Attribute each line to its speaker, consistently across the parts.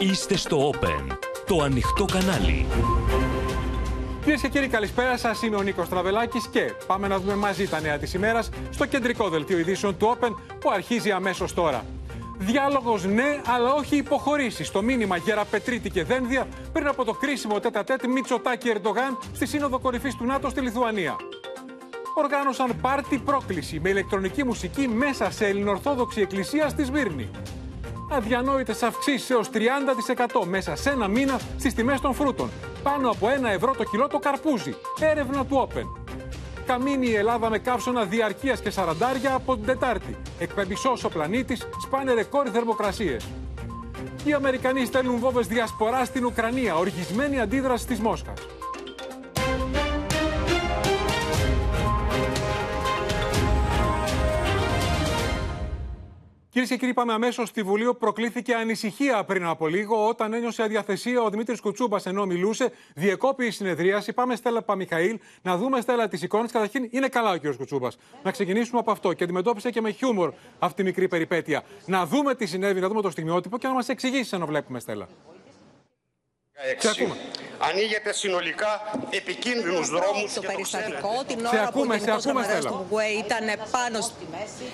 Speaker 1: Είστε στο Open, το ανοιχτό κανάλι.
Speaker 2: Κυρίες και κύριοι, καλησπέρα σας. Είμαι ο Νίκος Τραβελάκης και πάμε να δούμε μαζί τα νέα της ημέρας στο κεντρικό δελτίο ειδήσεων του Open που αρχίζει αμέσως τώρα. Διάλογος ναι, αλλά όχι υποχωρήσεις. Το μήνυμα Γεραπετρίτη και Δένδια πριν από το κρίσιμο τέτα τέτ Μητσοτάκη Ερντογάν στη Σύνοδο Κορυφής του ΝΑΤΟ στη Λιθουανία. Οργάνωσαν πάρτι πρόκληση με ηλεκτρονική μουσική μέσα σε ελληνοορθόδοξη εκκλησία στη Σμύρνη. Αδιανόητες αυξήσεις έως 30% μέσα σε ένα μήνα στις τιμές των φρούτων. Πάνω από 1 ευρώ το κιλό το καρπούζι. Έρευνα του Open. Καμίνει η Ελλάδα με καύσωνα διαρκείας και σαραντάρια από την Τετάρτη. Εκπεμπισό ο πλανήτης, σπάνε ρεκόρ θερμοκρασίες. Οι Αμερικανοί στέλνουν βόβε διασπορά στην Ουκρανία, οργισμένη αντίδραση της Μόσχας. Κυρίες και κύριοι, πάμε αμέσως στη Βουλή. όπου Προκλήθηκε ανησυχία πριν από λίγο όταν ένιωσε αδιαθεσία ο Δημήτρης Κουτσούμπας ενώ μιλούσε. Διεκόπη η συνεδρίαση. Πάμε Στέλλα Παμιχαήλ να δούμε Στέλλα τις εικόνες. Καταρχήν είναι καλά ο κ. Κουτσούμπας. Να ξεκινήσουμε από αυτό και αντιμετώπισε και με χιούμορ αυτή η μικρή περιπέτεια. Να δούμε τι συνέβη, να δούμε το στιγμιότυπο και να μας εξηγήσει ενώ βλέπουμε Στέλλα. Σε ακούμε.
Speaker 3: Ανοίγεται συνολικά επικίνδυνους δρόμους.
Speaker 4: Το περιστατικό την
Speaker 2: Σε
Speaker 4: ώρα
Speaker 2: ακούμε,
Speaker 4: που ο
Speaker 2: σε
Speaker 4: Γενικός
Speaker 2: ακούμε,
Speaker 4: Γραμματέας
Speaker 2: Στέλλα.
Speaker 4: του ΓΚΟΕ ήταν πάνω στη μέση.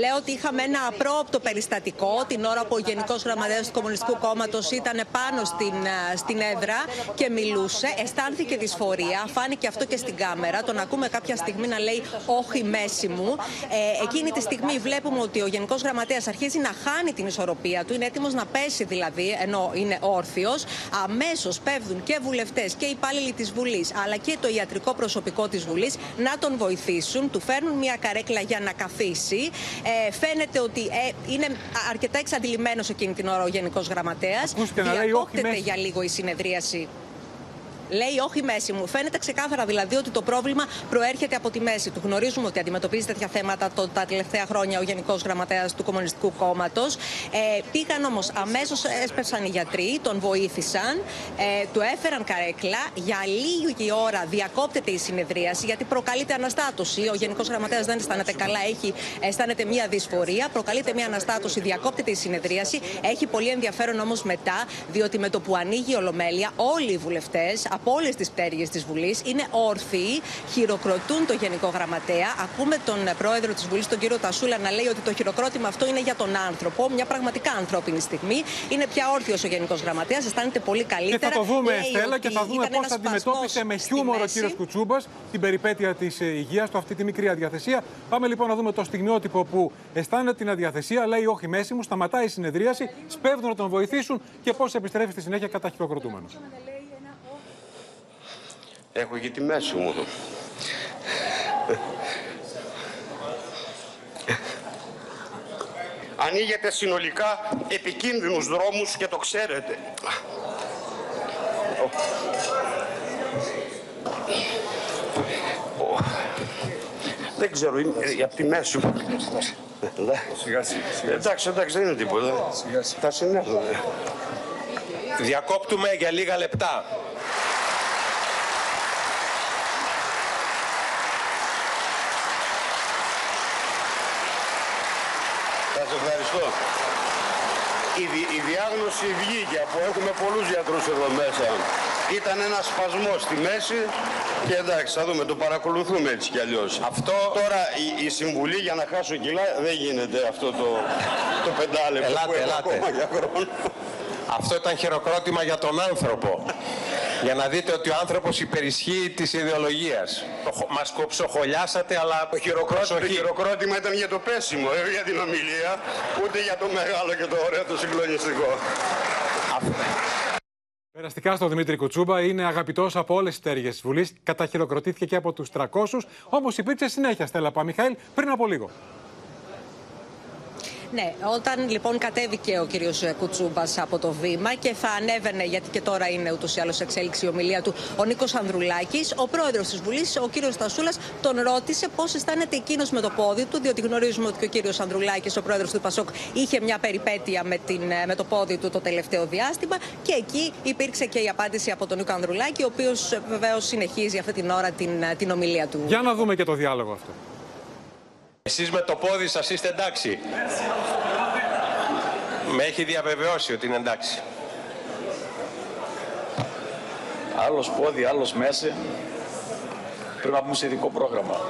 Speaker 4: Λέω ότι είχαμε ένα απρόοπτο περιστατικό την ώρα που ο Γενικός Γραμματέας του Κομμουνιστικού Κόμματος ήταν πάνω στην, α, στην έδρα και μιλούσε. Αισθάνθηκε δυσφορία. Φάνηκε αυτό και στην κάμερα. Τον ακούμε κάποια στιγμή να λέει Όχι, μέση μου. Ε, εκείνη τη στιγμή βλέπουμε ότι ο Γενικός Γραμματέας αρχίζει να χάνει την ισορροπία του. Είναι έτοιμος να πέσει δηλαδή, ενώ είναι όρθιος. Αμέσως πέφτουν και βουλευτές και υπάλληλοι της Βουλής, αλλά και το ιατρικό προσωπικό της Βουλής να τον βοηθήσουν. Του φέρνουν μια καρέκλα για να καθίσει. Ε, φαίνεται ότι ε, είναι αρκετά εξαντλημένος εκείνη την ώρα ο Γενικός Γραμματέας.
Speaker 2: Ακούστηκε να λέει, «Όχι,
Speaker 4: Διακόπτεται
Speaker 2: μέση».
Speaker 4: για λίγο η συνεδρίαση. Λέει όχι μέση μου. Φαίνεται ξεκάθαρα δηλαδή ότι το πρόβλημα προέρχεται από τη μέση του. Γνωρίζουμε ότι αντιμετωπίζει τέτοια θέματα το, τα τελευταία χρόνια ο Γενικός Γραμματέας του Κομμουνιστικού Κόμματος. Ε, πήγαν όμως αμέσως, έσπευσαν οι γιατροί, τον βοήθησαν, ε, του έφεραν καρέκλα. Για λίγη ώρα διακόπτεται η συνεδρίαση γιατί προκαλείται αναστάτωση. Ο Γενικός Γραμματέας δεν αισθάνεται καλά, έχει, αισθάνεται μια δυσφορία. Προκαλείται μια αναστάτωση, διακόπτεται η συνεδρίαση. Έχει πολύ ενδιαφέρον όμως μετά, διότι με το που ανοίγει η Ολομέλεια, όλοι οι βουλευτές από όλες τις πτέρυγες της Βουλής είναι όρθιοι, χειροκροτούν τον Γενικό Γραμματέα. Ακούμε τον ε, πρόεδρο της Βουλής, τον κύριο Τασούλα, να λέει ότι το χειροκρότημα αυτό είναι για τον άνθρωπο, μια πραγματικά ανθρώπινη στιγμή. Είναι πια όρθιος ο Γενικός Γραμματέας, αισθάνεται πολύ
Speaker 2: Και
Speaker 4: καλύτερα.
Speaker 2: θα το δούμε,
Speaker 4: Λέει
Speaker 2: Στέλλα, και
Speaker 4: ότι
Speaker 2: θα δούμε
Speaker 4: ήταν
Speaker 2: πώς
Speaker 4: ένας
Speaker 2: αντιμετώπισε
Speaker 4: σπασμός
Speaker 2: με
Speaker 4: στη
Speaker 2: χιούμορ ο
Speaker 4: μέση.
Speaker 2: κύριος Κουτσούμπας την περιπέτεια της υγείας του, αυτή τη μικρή αδιαθεσία. Πάμε λοιπόν να δούμε το στιγμιότυπο που αισθάνεται την αδιαθεσία, λέει όχι μέση μου, σταματάει η συνεδρίαση, σπέβδουν να τον βοηθήσουν και πώς επιστρέφει στη συνέχεια κατά χειροκροτούμενος.
Speaker 3: Έχω και τη μέση μου. Ανοίγεται συνολικά επικίνδυνους δρόμους και το ξέρετε. Δεν ξέρω, είναι ε, από τη μέση μου. Εντάξει, εντάξει, δεν είναι τίποτα. Θα συνέλθω.
Speaker 5: Διακόπτουμε για λίγα λεπτά.
Speaker 3: Σας ευχαριστώ. Η, δι- η διάγνωση βγήκε από έχουμε πολλούς γιατρούς εδώ μέσα. Ήταν ένα σπασμός στη μέση και εντάξει, θα δούμε, το παρακολουθούμε έτσι κι αλλιώς.
Speaker 5: Αυτό-
Speaker 3: Τώρα η, η συμβουλή για να χάσω κιλά δεν γίνεται αυτό το, το πεντάλεπτο
Speaker 5: Ελάτε,
Speaker 3: που έχω
Speaker 5: ελάτε.
Speaker 3: ακόμα για χρόνο.
Speaker 5: Αυτό ήταν χειροκρότημα για τον άνθρωπο. Για να δείτε ότι ο άνθρωπος υπερισχύει της ιδεολογίας. Το χω- Μας κοψοχολιάσατε, αλλά
Speaker 3: Το χειροκρότημα, το
Speaker 5: προσοχή.
Speaker 3: χειροκρότημα ήταν για το πέσιμο, δεν για την ομιλία, ούτε για το μεγάλο και το ωραίο, το συγκλονιστικό.
Speaker 2: Περαστικά στο Δημήτρη Κουτσούμπα είναι αγαπητός από όλες τις πτέρυγε της Βουλής. Καταχειροκροτήθηκε και από τους 300, όμως υπήρξε συνέχεια, Στέλλα Παμιχαήλ, πριν από λίγο.
Speaker 4: Ναι, όταν λοιπόν κατέβηκε ο κύριος Κουτσούμπας από το βήμα και θα ανέβαινε, γιατί και τώρα είναι ούτως ή άλλως εξέλιξη η ομιλία του, ο Νίκος Ανδρουλάκης, ο πρόεδρος της Βουλής, ο κύριος Στασούλας, τον ρώτησε πώς αισθάνεται εκείνος με το πόδι του, διότι γνωρίζουμε ότι και ο κύριος Ανδρουλάκης, ο πρόεδρος του Πασόκ, είχε μια περιπέτεια με, την, με το πόδι του το τελευταίο διάστημα και εκεί υπήρξε και η απάντηση από τον Νίκο Ανδρουλάκη, ο οποίος βεβαίως συνεχίζει αυτή την ώρα την, την ομιλία του.
Speaker 2: Για να δούμε και το διάλογο αυτό.
Speaker 5: Εσείς με το πόδι σας είστε εντάξει; Με έχει διαβεβαιώσει ότι είναι εντάξει.
Speaker 6: Άλλος πόδι, άλλος μέσα. Πρέπει να πούμε σε ειδικό πρόγραμμα.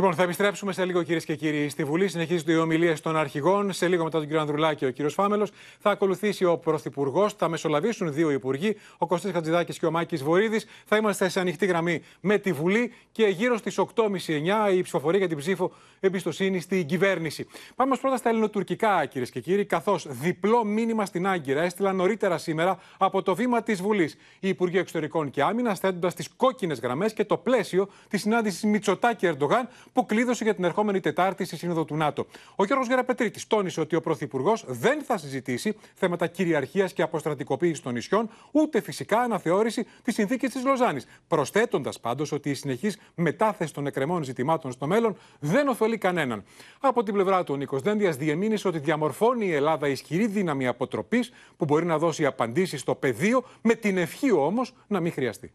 Speaker 2: Λοιπόν, θα επιστρέψουμε σε λίγο κυρίες και κύριοι στη Βουλή. Συνεχίζονται οι ομιλίες των αρχηγών. Σε λίγο μετά τον κύριο Ανδρουλάκη, ο κύριος Φάμελος. Θα ακολουθήσει ο Πρωθυπουργός. Θα μεσολαβήσουν δύο υπουργοί, ο Κωστής Χατζηδάκης και ο Μάκης Βορύδης. Θα είμαστε σε ανοιχτή γραμμή με τη Βουλή και γύρω στις 8.30-9 η ψηφοφορία για την ψήφο εμπιστοσύνη στην κυβέρνηση. Πάμε πρώτα στα ελληνοτουρκικά, κυρίες και κύριοι, καθώς διπλό μήνυμα στην Άγκυρα έστειλαν νωρίτερα σήμερα από το βήμα της Βουλής. Οι Υπουργοί Εξωτερικών και Άμυνας, θέτοντας τις κόκκινες γραμμές και το πλαίσιο της συνάντησης Μητσοτάκη Ερντογάν που κλείδωσε για την ερχόμενη Τετάρτη στη Σύνοδο του ΝΑΤΟ. Ο Γιώργος Γεραπετρίτης τόνισε ότι ο Πρωθυπουργός δεν θα συζητήσει θέματα κυριαρχίας και αποστρατικοποίησης των νησιών, ούτε φυσικά αναθεώρηση της συνθήκης της Λοζάνης. Προσθέτοντας πάντως ότι η συνεχής μετάθεση των εκκρεμών ζητημάτων στο μέλλον δεν ωφελεί κανέναν. Από την πλευρά του, ο Νίκος Δένδιας διεμήνυσε ότι διαμορφώνει η Ελλάδα ισχυρή δύναμη αποτροπής που μπορεί να δώσει απαντήσεις στο πεδίο, με την ευχή όμως να μην χρειαστεί.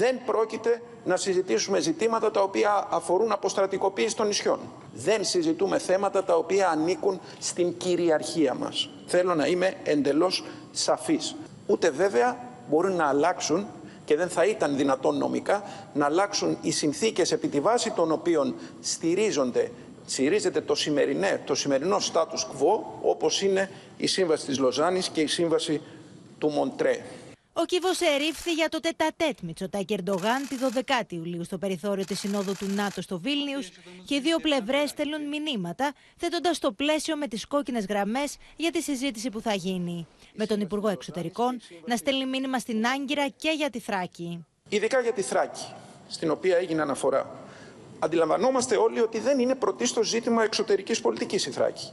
Speaker 7: Δεν πρόκειται να συζητήσουμε ζητήματα τα οποία αφορούν αποστρατικοποίηση των νησιών. Δεν συζητούμε θέματα τα οποία ανήκουν στην κυριαρχία μας. Θέλω να είμαι εντελώς σαφής. Ούτε βέβαια μπορούν να αλλάξουν και δεν θα ήταν δυνατόν νομικά να αλλάξουν οι συνθήκες επί τη βάση των οποίων στηρίζονται, στηρίζεται το, το σημερινό status quo όπως είναι η Σύμβαση της Λοζάνης και η Σύμβαση του Μοντρέ.
Speaker 8: Ο κύβο ερήφθη για το τετατέτ Μητσοτάκη Ερντογάν τη 12η Ιουλίου στο περιθώριο της Συνόδου του ΝΑΤΟ στο Βίλνιους και οι δύο πλευρές στέλνουν μηνύματα, θέτοντας το πλαίσιο με τις κόκκινες γραμμές για τη συζήτηση που θα γίνει. Με τον Υπουργό Εξωτερικών να στέλνει μήνυμα στην Άγκυρα και για τη Θράκη.
Speaker 7: Ειδικά για τη Θράκη, στην οποία έγινε αναφορά. Αντιλαμβανόμαστε όλοι ότι δεν είναι πρωτίστως ζήτημα εξωτερικής πολιτικής η Θράκη.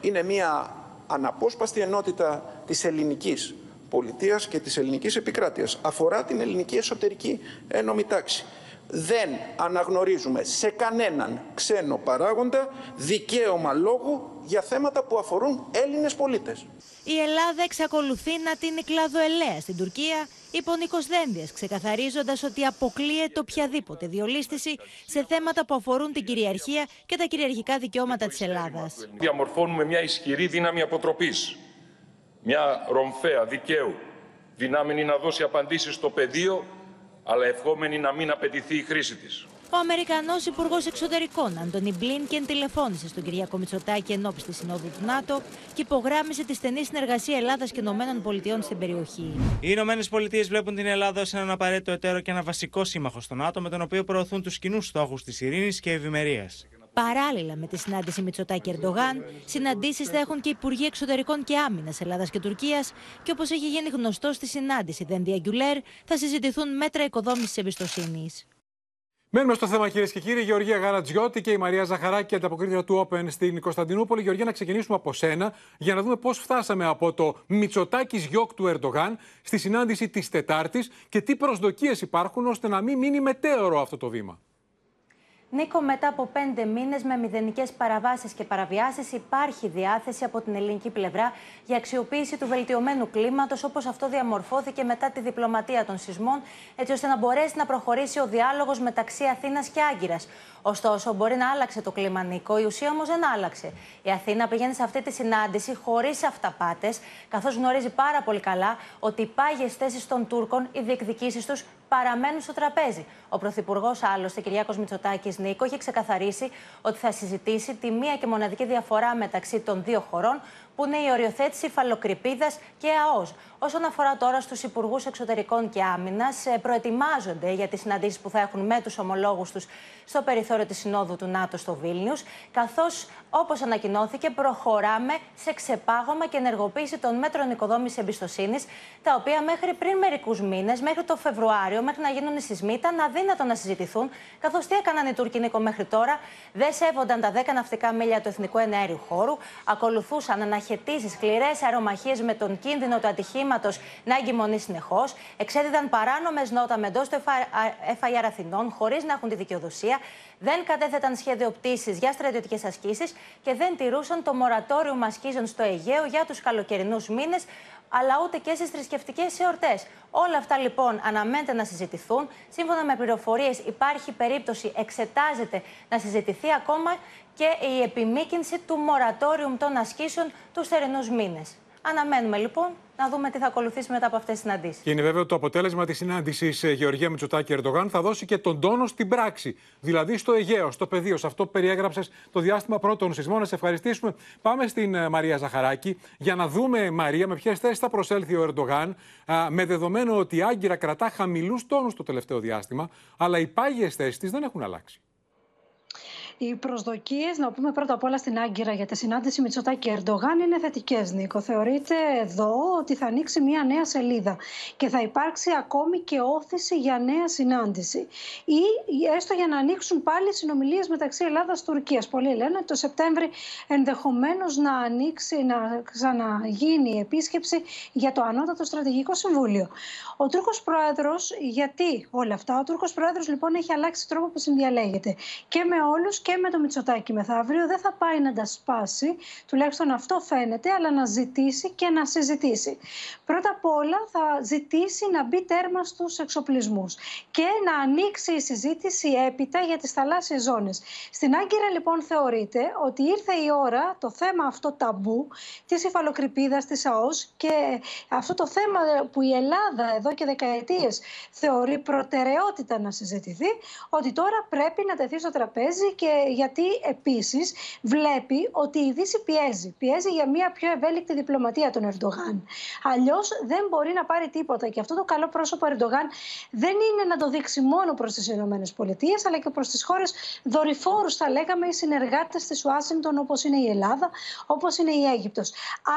Speaker 7: Είναι μια αναπόσπαστη ενότητα της ελληνικής πολιτείας και της ελληνικής επικράτειας. Αφορά την ελληνική εσωτερική ένωμη τάξη. Δεν αναγνωρίζουμε σε κανέναν ξένο παράγοντα δικαίωμα λόγου για θέματα που αφορούν Έλληνες πολίτες.
Speaker 8: Η Ελλάδα εξακολουθεί να την κλάδο ελέα στην Τουρκία, είπε ο Νίκος Δένδιας, ξεκαθαρίζοντας ότι αποκλείεται οποιαδήποτε διολίστηση σε θέματα που αφορούν την κυριαρχία και τα κυριαρχικά δικαιώματα της Ελλάδας.
Speaker 9: Διαμορφώνουμε μια ισχυρή δύναμη αποτροπής μια ρομφαία δικαίου, δυνάμενη να δώσει απαντήσεις στο πεδίο, αλλά ευχόμενη να μην απαιτηθεί η χρήση της.
Speaker 8: Ο Αμερικανός Υπουργός Εξωτερικών, Αντώνι Μπλίνκεν, τηλεφώνησε στον Κυριακό Μητσοτάκη εν ώψη της Συνόδου του ΝΑΤΟ και υπογράμμισε τη στενή συνεργασία Ελλάδας και ΗΠΑ στην περιοχή.
Speaker 10: Οι Ηνωμένες Πολιτείες βλέπουν την Ελλάδα ως έναν απαραίτητο εταίρο και ένα βασικό σύμμαχο στο ΝΑΤΟ, με τον οποίο προωθούν τους κοινούς στόχους της ειρήνης και ευημερίας.
Speaker 8: Παράλληλα με τη συνάντηση Μητσοτάκη Ερντογάν, συναντήσεις θα έχουν και Υπουργοί Εξωτερικών και Άμυνας Ελλάδας και Τουρκίας και όπως έχει γίνει γνωστό στη συνάντηση Δένδια Γκουλέρ, θα συζητηθούν μέτρα οικοδόμησης εμπιστοσύνης.
Speaker 2: Μένουμε στο θέμα, κυρίες και κύριοι. Η Γεωργία Γαρατζιώτη και η Μαρία Ζαχαράκη, ανταποκρίτρια του Open στην Κωνσταντινούπολη. Γεωργία, να ξεκινήσουμε από σένα για να δούμε πώς φτάσαμε από το Μητσοτάκης γιοκ του Ερντογάν στη συνάντηση της Τετάρτης και τι προσδοκίες υπάρχουν ώστε να μην μείνει μετέωρο αυτό το βήμα.
Speaker 11: Νίκο, μετά από πέντε μήνες με μηδενικές παραβάσεις και παραβιάσεις, υπάρχει διάθεση από την ελληνική πλευρά για αξιοποίηση του βελτιωμένου κλίματος, όπως αυτό διαμορφώθηκε μετά τη διπλωματία των σεισμών, έτσι ώστε να μπορέσει να προχωρήσει ο διάλογος μεταξύ Αθήνας και Άγκυρας. Ωστόσο, μπορεί να άλλαξε το κλίμα, Νίκο. Η ουσία όμως δεν άλλαξε. Η Αθήνα πήγαινε σε αυτή τη συνάντηση χωρίς αυταπάτες, καθώς γνωρίζει πάρα πολύ καλά ότι οι πάγιες θέσεις των Τούρκων, οι διεκδικήσεις τους παραμένουν στο τραπέζι. Ο Πρωθυπουργός, άλλωστε, Κυριάκος Μητσοτάκης Νίκο, έχει ξεκαθαρίσει ότι θα συζητήσει τη μία και μοναδική διαφορά μεταξύ των δύο χωρών, που είναι η οριοθέτηση φαλοκρηπίδας και ΑΟΣ. Όσον αφορά τώρα στους Υπουργούς Εξωτερικών και Άμυνας, ε, προετοιμάζονται για τις συναντήσεις που θα έχουν με τους ομολόγους τους στο περιθώριο της Συνόδου του ΝΑΤΟ στο Βίλνιους, καθώς, όπως ανακοινώθηκε, προχωράμε σε ξεπάγωμα και ενεργοποίηση των μέτρων οικοδόμησης εμπιστοσύνης, τα οποία μέχρι πριν μερικούς μήνες, μέχρι το Φεβρουάριο, μέχρι να γίνουν οι σεισμοί, ήταν αδύνατο να συζητηθούν, καθώς τι έκαναν οι Τούρκοι Νίκο μέχρι τώρα, δεν σέβονταν τα 10 ναυτικά μίλια του Εθνικού Ενέργειου Χώρου, ακολουθούσαν αναχαιτήσει, σκληρές αερομαχίες με τον κίνδυνο του ατυχήματος να εγκυμονεί συνεχώς, εξέδιδαν παράνομες νότα με εντός του FIR Αθηνών, χωρίς να έχουν τη δικαιοδοσία, δεν κατέθεταν σχέδιο πτήσης για στρατιωτικές ασκήσεις και δεν τηρούσαν το μορατόριο ασκήσεων στο Αιγαίο για τους καλοκαιρινούς μήνες, αλλά ούτε και στις θρησκευτικές εορτές. Όλα αυτά λοιπόν αναμένεται να συζητηθούν. Σύμφωνα με πληροφορίες, υπάρχει περίπτωση, εξετάζεται να συζητηθεί ακόμα και η επιμήκυνση του μορατόριου των ασκήσεων τους θερινούς μήνες. Αναμένουμε λοιπόν να δούμε τι θα ακολουθήσει μετά από αυτές τις συναντήσεις.
Speaker 2: Και είναι βέβαιο το αποτέλεσμα της συνάντησης ε, Γεωργία Μητσοτάκη Ερντογάν θα δώσει και τον τόνο στην πράξη. Δηλαδή στο Αιγαίο, στο πεδίο, σε αυτό που περιέγραψες το διάστημα πρώτων σεισμών. Να σε ευχαριστήσουμε. Πάμε στην ε, Μαρία Ζαχαράκη για να δούμε, Μαρία, με ποιες θέσεις θα προσέλθει ο Ερντογάν, με δεδομένο ότι η Άγκυρα κρατά χαμηλούς τόνους το τελευταίο διάστημα, αλλά οι πάγιες θέσεις της δεν έχουν αλλάξει.
Speaker 12: Οι προσδοκίες, να πούμε πρώτα απ' όλα στην Άγκυρα για τη συνάντηση Μητσοτάκη Ερντογάν, είναι θετικές, Νίκο. Θεωρείται εδώ ότι θα ανοίξει μια νέα σελίδα και θα υπάρξει ακόμη και όθηση για νέα συνάντηση. Ή έστω για να ανοίξουν πάλι συνομιλίες μεταξύ Ελλάδα-Τουρκία. Πολλοί λένε ότι το Σεπτέμβρη ενδεχομένως να ανοίξει, να ξαναγίνει η επίσκεψη για το Ανώτατο Στρατηγικό Συμβούλιο. Ο Τούρκος Πρόεδρος, γιατί όλα αυτά, ο Τούρκος Πρόεδρος λοιπόν έχει αλλάξει τρόπο που συνδιαλέγεται και με όλους και με το Μητσοτάκι μεθαύριο δεν θα πάει να τα σπάσει, τουλάχιστον αυτό φαίνεται, αλλά να ζητήσει και να συζητήσει. Πρώτα απ' όλα θα ζητήσει να μπει τέρμα στους εξοπλισμούς και να ανοίξει η συζήτηση έπειτα για τις θαλάσσιες ζώνες. Στην Άγκυρα λοιπόν θεωρείται ότι ήρθε η ώρα το θέμα αυτό ταμπού της υφαλοκρηπίδας της ΑΟΣ και αυτό το θέμα που η Ελλάδα εδώ και δεκαετίες θεωρεί προτεραιότητα να συζητηθεί, ότι τώρα πρέπει να τεθεί στο τραπέζι και γιατί επίσης βλέπει ότι η Δύση πιέζει. Πιέζει για μια πιο ευέλικτη διπλωματία τον Ερντογάν. Αλλιώς δεν μπορεί να πάρει τίποτα. Και αυτό το καλό πρόσωπο Ερντογάν δεν είναι να το δείξει μόνο προς τις ΗΠΑ, αλλά και προς τις χώρες δορυφόρους, θα λέγαμε, οι συνεργάτες της Ουάσιγκτον, όπως είναι η Ελλάδα, όπως είναι η Αίγυπτος.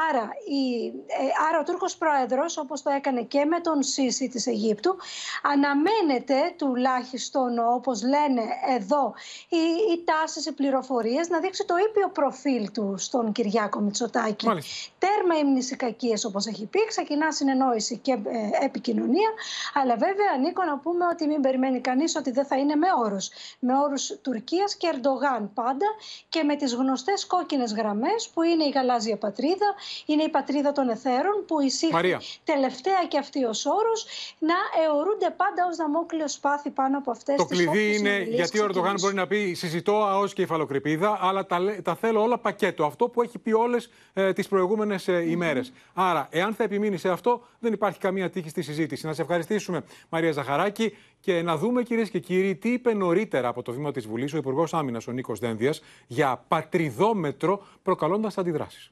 Speaker 12: Άρα, η, ε, άρα ο Τούρκος Πρόεδρος, όπως το έκανε και με τον Σίση της Αιγύπτου, αναμένεται τουλάχιστον όπως λένε εδώ οι, οι τάσεις, οι πληροφορίες, να δείξει το ήπιο προφίλ του στον Κυριάκο Μητσοτάκη. Μάλιστα. Τέρμα ύμνηση κακίε, όπως έχει πει, ξεκινά συνεννόηση και ε, επικοινωνία. Αλλά βέβαια, Νίκο, να πούμε ότι μην περιμένει κανείς ότι δεν θα είναι με όρους. Με όρους Τουρκίας και Ερντογάν πάντα και με τις γνωστές κόκκινες γραμμές που είναι η γαλάζια πατρίδα, είναι η πατρίδα των εθέρων που εισήχθη τελευταία και αυτή ως όρος να αιωρούνται πάντα ως δαμόκλειο σπάθη πάνω από αυτές τις
Speaker 2: Το κλειδί είναι γιατί ο Ερντογάν μπορεί να πει συζητώ ΑΟΣ και υφαλοκρηπίδα, αλλά τα, τα θέλω όλα πακέτο. Αυτό που έχει πει όλες ε, τις προηγούμενες ε, ημέρες. Άρα, εάν θα επιμείνει σε αυτό, δεν υπάρχει καμία τύχη στη συζήτηση. Να σε ευχαριστήσουμε, Μαρία Ζαχαράκη, και να δούμε, κυρίες και κύριοι, τι είπε νωρίτερα από το βήμα της Βουλής ο Υπουργός Άμυνας, ο Νίκος Δένδιας, για πατριδόμετρο, προκαλώντας αντιδράσεις.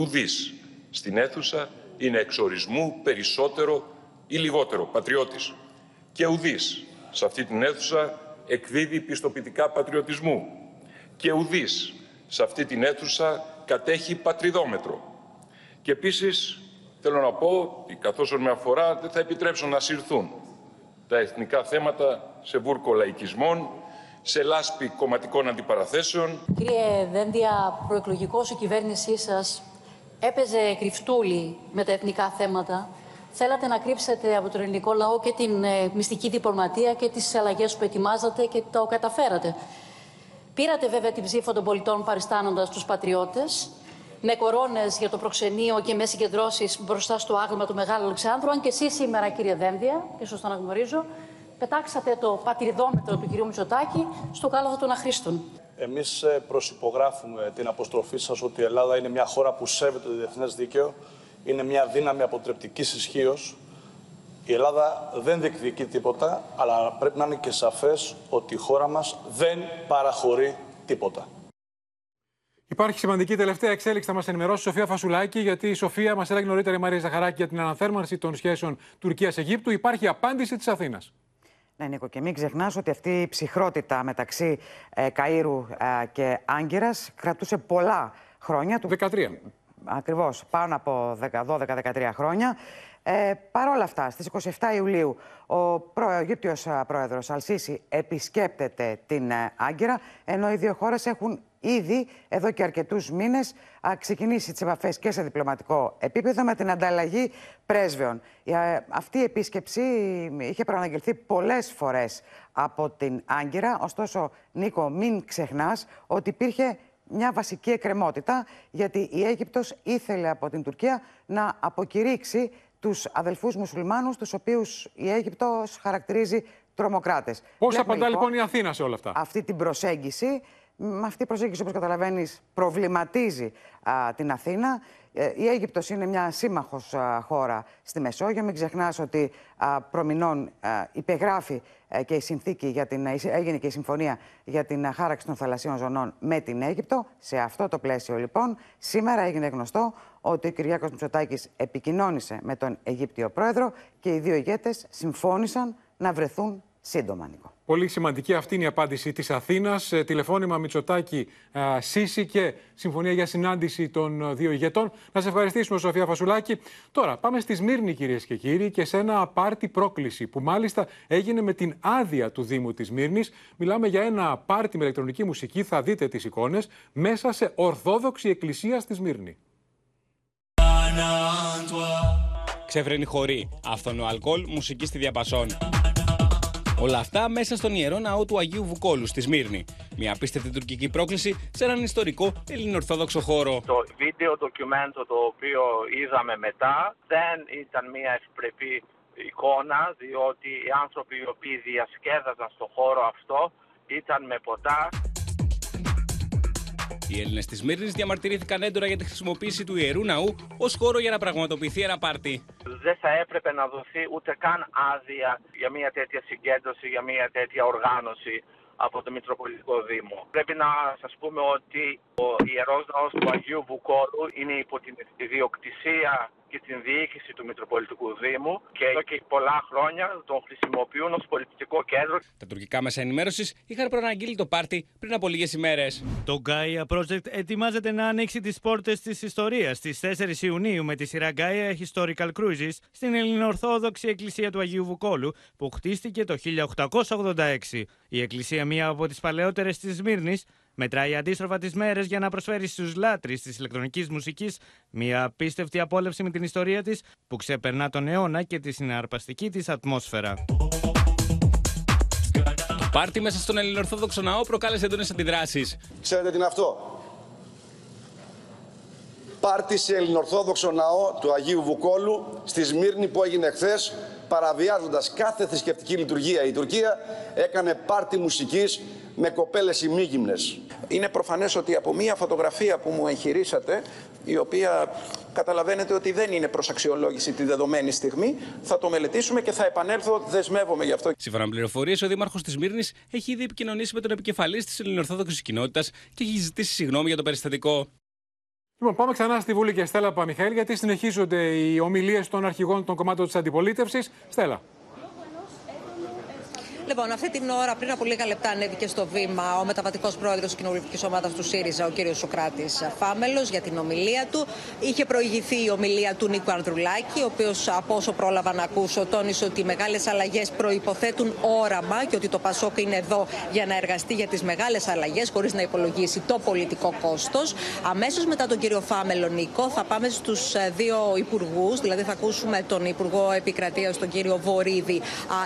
Speaker 9: Ουδής στην αίθουσα είναι εξορισμού περισσότερο ή λιγότερο πατριώτης. Και ουδής σε αυτή την αίθουσα εκδίδει πιστοποιητικά πατριωτισμού και ουδής σε αυτή την αίθουσα κατέχει πατριδόμετρο. Και επίσης θέλω να πω ότι καθώς με αφορά δεν θα επιτρέψω να συρθούν τα εθνικά θέματα σε βούρκο λαϊκισμών, σε λάσπη κομματικών αντιπαραθέσεων.
Speaker 13: Κύριε Δένδια, προεκλογικός η κυβέρνησή σας έπαιζε κρυφτούλη με τα εθνικά θέματα θέλατε να κρύψετε από τον ελληνικό λαό και την ε, μυστική διπλωματία και τις αλλαγές που ετοιμάζατε και το καταφέρατε. Πήρατε βέβαια την ψήφο των πολιτών παριστάνοντας τους πατριώτες, με κορώνες για το προξενείο και με συγκεντρώσεις μπροστά στο άγαλμα του Μεγάλου Αλεξάνδρου, αν και εσείς σήμερα κύριε Δένδια, και σωστά να γνωρίζω, πετάξατε το πατριδόμετρο του κυρίου Μητσοτάκη στο κάλαθο των αχρήστων.
Speaker 14: Εμείς ε, προσυπογράφουμε την αποστροφή σας ότι η Ελλάδα είναι μια χώρα που σέβεται το διεθνές δίκαιο είναι μια δύναμη αποτρεπτικής ισχύως. Η Ελλάδα δεν διεκδικεί τίποτα, αλλά πρέπει να είναι και σαφές ότι η χώρα μας δεν παραχωρεί τίποτα.
Speaker 2: Υπάρχει σημαντική τελευταία εξέλιξη. Θα μας ενημερώσει η Σοφία Φασουλάκη, γιατί η Σοφία μας έλεγε νωρίτερα η Μαρία Ζαχαράκη για την αναθέρμανση των σχέσεων Τουρκία-Αιγύπτου. Υπάρχει απάντηση της Αθήνας.
Speaker 15: Ναι, Νίκο, και μην ξεχνάς ότι αυτή η ψυχρότητα μεταξύ ε, Καΐρου ε, και Άγκυρας κρατούσε πολλά χρόνια.
Speaker 2: 13
Speaker 15: ακριβώς πάνω από 12-13 χρόνια. Ε, Παρ' όλα αυτά, στις 27 Ιουλίου ο Αιγύπτιος πρόεδρος Αλσίση επισκέπτεται την ε, Άγκυρα, ενώ οι δύο χώρες έχουν ήδη εδώ και αρκετούς μήνες ξεκινήσει τις επαφές και σε διπλωματικό επίπεδο με την ανταλλαγή πρέσβεων. Ε, αυτή η επίσκεψη είχε προαναγγελθεί πολλές φορές από την Άγκυρα, ωστόσο Νίκο μην ξεχνάς ότι υπήρχε μια βασική εκκρεμότητα, γιατί η Αίγυπτος ήθελε από την Τουρκία να αποκηρύξει τους αδελφούς μουσουλμάνους, τους οποίους η Αίγυπτος χαρακτηρίζει τρομοκράτες.
Speaker 2: Πώς απαντά λοιπόν, λοιπόν η Αθήνα σε όλα αυτά;
Speaker 15: Αυτή την προσέγγιση, αυτή η προσέγγιση όπως καταλαβαίνεις προβληματίζει την Αθήνα. Ε, η Αίγυπτος είναι μια σύμμαχος χώρα στη Μεσόγειο. Μην ξεχνάς ότι προμηνών υπεγράφει ε, και η συνθήκη για την, έγινε και η συμφωνία για την χάραξη των θαλασσίων ζωνών με την Αίγυπτο. Σε αυτό το πλαίσιο λοιπόν σήμερα έγινε γνωστό ότι ο Κυριάκος Μητσοτάκης επικοινώνησε με τον Αιγύπτιο πρόεδρο και οι δύο ηγέτες συμφώνησαν να βρεθούν σύντομα, Νικό.
Speaker 2: Πολύ σημαντική αυτή είναι η απάντηση της Αθήνας. Ε, τηλεφώνημα Μητσοτάκη Σύση και συμφωνία για συνάντηση των ε, δύο ηγετών. Να σε ευχαριστήσουμε, Σοφία Φασουλάκη. Τώρα, πάμε στη Σμύρνη, κυρίες και κύριοι, και σε ένα πάρτι πρόκληση που μάλιστα έγινε με την άδεια του Δήμου της Σμύρνης. Μιλάμε για ένα πάρτι με ηλεκτρονική μουσική, θα δείτε τις εικόνες, μέσα σε Ορθόδοξη Εκκλησία στη Σμύρνη.
Speaker 16: Ξεφρενή χωρί, αυθονό αλκοόλ, μουσική στη διαπασόν. Όλα αυτά μέσα στον ιερό ναό του Αγίου Βουκόλου στη Σμύρνη. Μια απίστευτη τουρκική πρόκληση σε έναν ιστορικό ελληνορθόδοξο χώρο.
Speaker 17: Το βίντεο ντοκιμέντο το οποίο είδαμε μετά δεν ήταν μια ευπρεπή εικόνα διότι οι άνθρωποι οι οποίοι διασκέδαζαν στο χώρο αυτό ήταν με ποτά.
Speaker 16: Οι Έλληνες της Μύρνη διαμαρτυρήθηκαν έντονα για τη χρησιμοποίηση του ιερού ναού ως χώρο για να πραγματοποιηθεί ένα πάρτι.
Speaker 17: Δεν θα έπρεπε να δοθεί ούτε καν άδεια για μια τέτοια συγκέντρωση, για μια τέτοια οργάνωση από το Μητροπολιτικό Δήμο. Πρέπει να σας πούμε ότι ο Ιερός Ναός του Αγίου Βουκόλου είναι υπό την ιδιοκτησία και την διοίκηση του Μητροπολιτικού Δήμου και εδώ και πολλά χρόνια τον χρησιμοποιούν ως πολιτικό κέντρο.
Speaker 16: Τα τουρκικά μέσα ενημέρωσης είχαν προαναγγείλει το πάρτι πριν από λίγες ημέρες.
Speaker 18: Το Gaia Project ετοιμάζεται να ανοίξει τις πόρτες της ιστορίας στις 4 Ιουνίου με τη σειρά Gaia Historical Cruises στην Ελληνοορθόδοξη Εκκλησία του Αγίου Βουκόλου που χτίστηκε το 1886. Η εκκλησία μία από τις παλαιότερες της Σμύρνης Μετράει αντίστροφα τις μέρες για να προσφέρει στους λάτρε της ηλεκτρονικής μουσικής μια απίστευτη απόλαυση με την ιστορία της που ξεπερνά τον αιώνα και τη συναρπαστική της ατμόσφαιρα.
Speaker 16: Το πάρτι μέσα στον Ελληνοορθόδοξο ναό προκάλεσε έντονε αντιδράσεις.
Speaker 19: Ξέρετε τι είναι αυτό; Πάρτι σε Ελληνοορθόδοξο ναό του Αγίου Βουκόλου στη Σμύρνη που έγινε χθες, παραβιάζοντας κάθε θρησκευτική λειτουργία. Η Τουρκία έκανε πάρτι μουσικής με κοπέλες ημίγυμνες.
Speaker 7: Είναι προφανές ότι από μία φωτογραφία που μου εγχειρήσατε, η οποία καταλαβαίνετε ότι δεν είναι προς αξιολόγηση τη δεδομένη στιγμή, θα το μελετήσουμε και θα επανέλθω, δεσμεύομαι γι' αυτό.
Speaker 16: Σύμφωνα με πληροφορίες, ο Δήμαρχος της Μύρνης έχει ήδη επικοινωνήσει με τον επικεφαλής της Ελληνοορθόδοξης Κοινότητας και έχει ζητήσει συγγνώμη για το περιστατικό.
Speaker 2: Λοιπόν, πάμε ξανά στη Βουλή και Στέλλα Παμιχαήλ, γιατί συνεχίζονται οι ομιλίες των αρχηγών των κομμάτων της αντιπολίτευσης. Στέλλα.
Speaker 4: Λοιπόν, αυτή την ώρα, πριν από λίγα λεπτά, ανέβηκε στο βήμα ο μεταβατικός πρόεδρος της κοινοβουλευτικής ομάδας του ΣΥΡΙΖΑ, ο κ. Σοκράτης Φάμελος, για την ομιλία του. Είχε προηγηθεί η ομιλία του Νίκου Ανδρουλάκη, ο οποίος, από όσο πρόλαβα να ακούσω, τόνισε ότι οι μεγάλες αλλαγές προποθέτουν όραμα και ότι το Πασόκ είναι εδώ για να εργαστεί για τις μεγάλες αλλαγές, χωρίς να υπολογίσει το πολιτικό κόστος. Αμέσως μετά τον κύριο Φάμελο Νίκο, θα πάμε στους ε, δύο υπουργούς, δηλαδή θα ακούσουμε τον Υπουργό Επικρατείας, τον κύριο Βορύδη,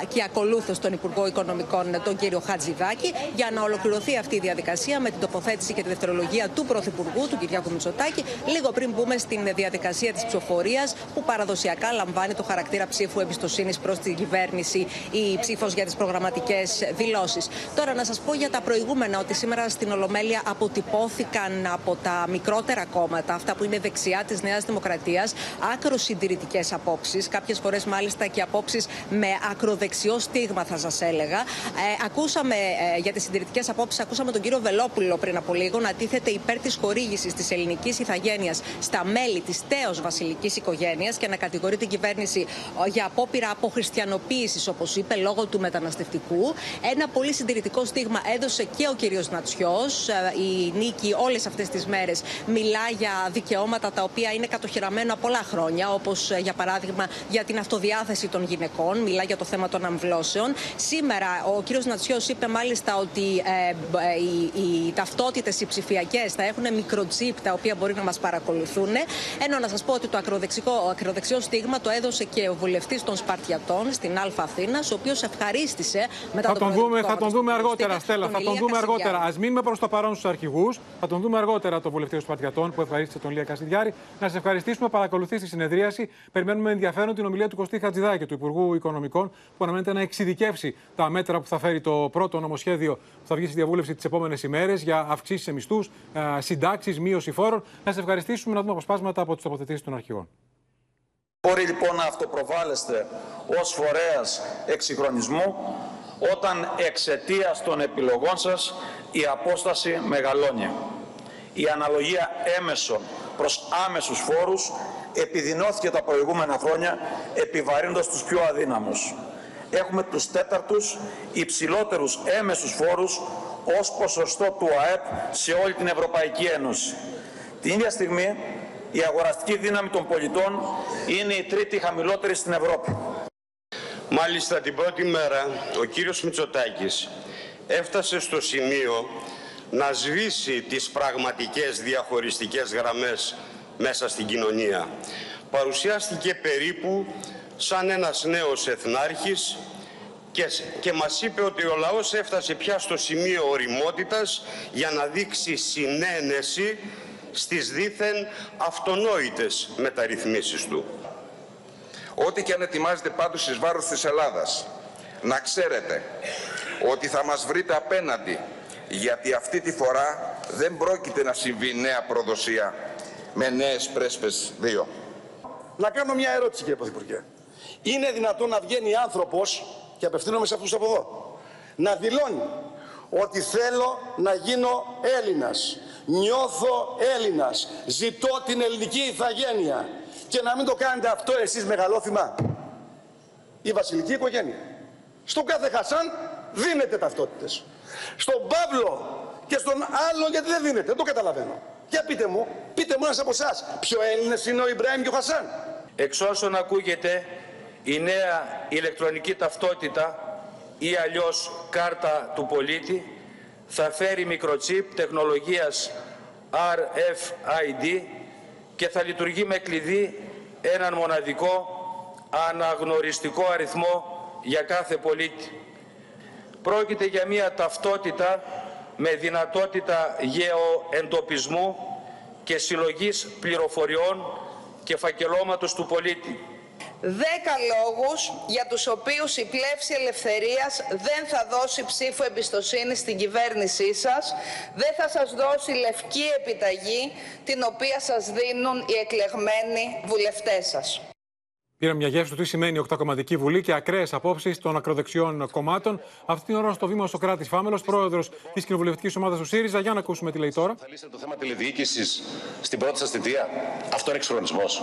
Speaker 4: και ακολούθως τον Υπουργό Οικονομικών, τον κύριο Χατζηδάκη, για να ολοκληρωθεί αυτή η διαδικασία με την τοποθέτηση και τη δευτερολογία του Πρωθυπουργού, του Κυριάκου Μητσοτάκη, λίγο πριν μπούμε στην διαδικασία της ψηφοφορίας, που παραδοσιακά λαμβάνει το χαρακτήρα ψήφου εμπιστοσύνης προς την κυβέρνηση ή ψήφος για τις προγραμματικές δηλώσεις. Τώρα, να σας πω για τα προηγούμενα ότι σήμερα στην Ολομέλεια αποτυπώθηκαν από τα μικρότερα κόμματα, αυτά που είναι δεξιά της Νέας Δημοκρατίας, άκρος συντηρητικές απόψεις, κάποιες φορές μάλιστα και απόψεις με ακροδεξιό στίγμα, θα σας έλεγα έλεγα. Ε, ακούσαμε ε, για τις συντηρητικές απόψεις, ακούσαμε τον κύριο Βελόπουλο πριν από λίγο να τίθεται υπέρ της χορήγησης της ελληνικής ηθαγένειας στα μέλη της τέο βασιλικής οικογένειας και να κατηγορεί την κυβέρνηση ε, για απόπειρα αποχριστιανοποίησης, όπως είπε, λόγω του μεταναστευτικού. Ένα πολύ συντηρητικό στίγμα έδωσε και ο κύριος Νατσιός. Ε, η νίκη όλες αυτές τις μέρες μιλά για δικαιώματα τα οποία είναι κατοχυραμένα πολλά χρόνια, όπως για παράδειγμα για την αυτοδιάθεση των γυναικών, μιλά για το θέμα των αμβλώσεων. Σήμερα ο κύριος Νατσιός είπε μάλιστα ότι ε, οι, οι ταυτότητες οι ψηφιακές θα έχουν μικροτσίπ τα οποία μπορεί να μας παρακολουθούν. Ενώ να σας πω ότι το ακροδεξιό στίγμα το έδωσε και ο βουλευτής των Σπαρτιατών στην Α Αθήνας, ο οποίος ευχαρίστησε μετά
Speaker 2: θα τον, δούμε, θα τον δούμε αργότερα, Στέλλα. Θα τον δούμε αργότερα. Α μείνουμε προς το παρόν στους αρχηγούς. Θα τον δούμε αργότερα το βουλευτή των Σπαρτιατών που ευχαρίστησε τον Λία Κασιδιάρη. Να σε ευχαριστήσουμε. Παρακολουθεί τη συνεδρίαση. Περιμένουμε ενδιαφέρον την ομιλία του Κωστή Χατζηδάκη, του Υπουργού Οικονομικών, που αναμένεται να εξειδικεύσει τα μέτρα που θα φέρει το πρώτο νομοσχέδιο που θα βγει στη διαβούλευση τις επόμενες ημέρες για αυξήσεις σε μισθούς, συντάξεις, μείωση φόρων. Να σε ευχαριστήσουμε να δούμε αποσπάσματα από τι τοποθετήσεις των αρχηγών.
Speaker 6: Μπορεί λοιπόν να αυτοπροβάλλεστε ως φορέας εξυγχρονισμού όταν εξαιτίας των επιλογών σας η απόσταση μεγαλώνει. Η αναλογία έμεσων προς άμεσους φόρους επιδεινώθηκε τα προηγούμενα χρόνια επιβαρύνοντας τους πιο αδύναμους. Έχουμε τους τέταρτους υψηλότερους έμεσους φόρους ως ποσοστό του ΑΕΠ σε όλη την Ευρωπαϊκή Ένωση. Την ίδια στιγμή η αγοραστική δύναμη των πολιτών είναι η τρίτη χαμηλότερη στην Ευρώπη.
Speaker 3: Μάλιστα την πρώτη μέρα ο κύριος Μητσοτάκης έφτασε στο σημείο να σβήσει τις πραγματικές διαχωριστικές γραμμές μέσα στην κοινωνία. Παρουσιάστηκε περίπου σαν ένας νέος εθνάρχης και, και μας είπε ότι ο λαός έφτασε πια στο σημείο οριμότητας για να δείξει συνένεση στις δήθεν αυτονόητες μεταρρυθμίσεις του.
Speaker 20: Ό,τι και αν ετοιμάζετε πάντως εις βάρος της Ελλάδας, να ξέρετε ότι θα μας βρείτε απέναντι, γιατί αυτή τη φορά δεν πρόκειται να συμβεί νέα προδοσία με νέες πρέσπες δύο.
Speaker 19: Να κάνω μια ερώτηση κύριε Πρωθυπουργέ. Είναι δυνατόν να βγαίνει άνθρωπος, και απευθύνομαι σε αυτούς από εδώ, να δηλώνει ότι θέλω να γίνω Έλληνας, νιώθω Έλληνας, ζητώ την ελληνική ηθαγένεια και να μην το κάνετε αυτό εσείς μεγαλόθυμα. Η βασιλική οικογένεια. Στον κάθε Χασάν δίνετε ταυτότητες. Στον Παύλο και στον άλλο γιατί δεν δίνετε, δεν το καταλαβαίνω. Για πείτε μου, πείτε μου ένας από εσάς, ποιο Έλληνες είναι ο Ιμπραήμ και ο Χασάν.
Speaker 6: Εξ όσων ακούγεται, η νέα ηλεκτρονική ταυτότητα ή αλλιώς κάρτα του πολίτη θα φέρει μικροτσίπ τεχνολογίας RFID και θα λειτουργεί με κλειδί έναν μοναδικό αναγνωριστικό αριθμό για κάθε πολίτη. Πρόκειται για μια ταυτότητα με δυνατότητα γεωεντοπισμού και συλλογής πληροφοριών και φακελώματος του πολίτη.
Speaker 21: Δέκα λόγους για τους οποίους η πλεύση ελευθερίας δεν θα δώσει ψήφο εμπιστοσύνη στην κυβέρνησή σας, δεν θα σας δώσει λευκή επιταγή την οποία σας δίνουν οι εκλεγμένοι βουλευτές σας.
Speaker 2: Πήραμε μια γεύση του τι σημαίνει οκτακομματική βουλή και ακραίες απόψεις των ακροδεξιών κομμάτων. Αυτή την ώρα στο βήμα ο Σοκράτης Φάμελος, πρόεδρος της κοινοβουλευτικής ομάδας του ΣΥΡΙΖΑ. Για να ακούσουμε τι λέει τώρα.
Speaker 22: Θα λύσετε το θέμα τηλεδιοίκησης στην πρώτη σας θητεία. Αυτό είναι εξυγχρονισμός.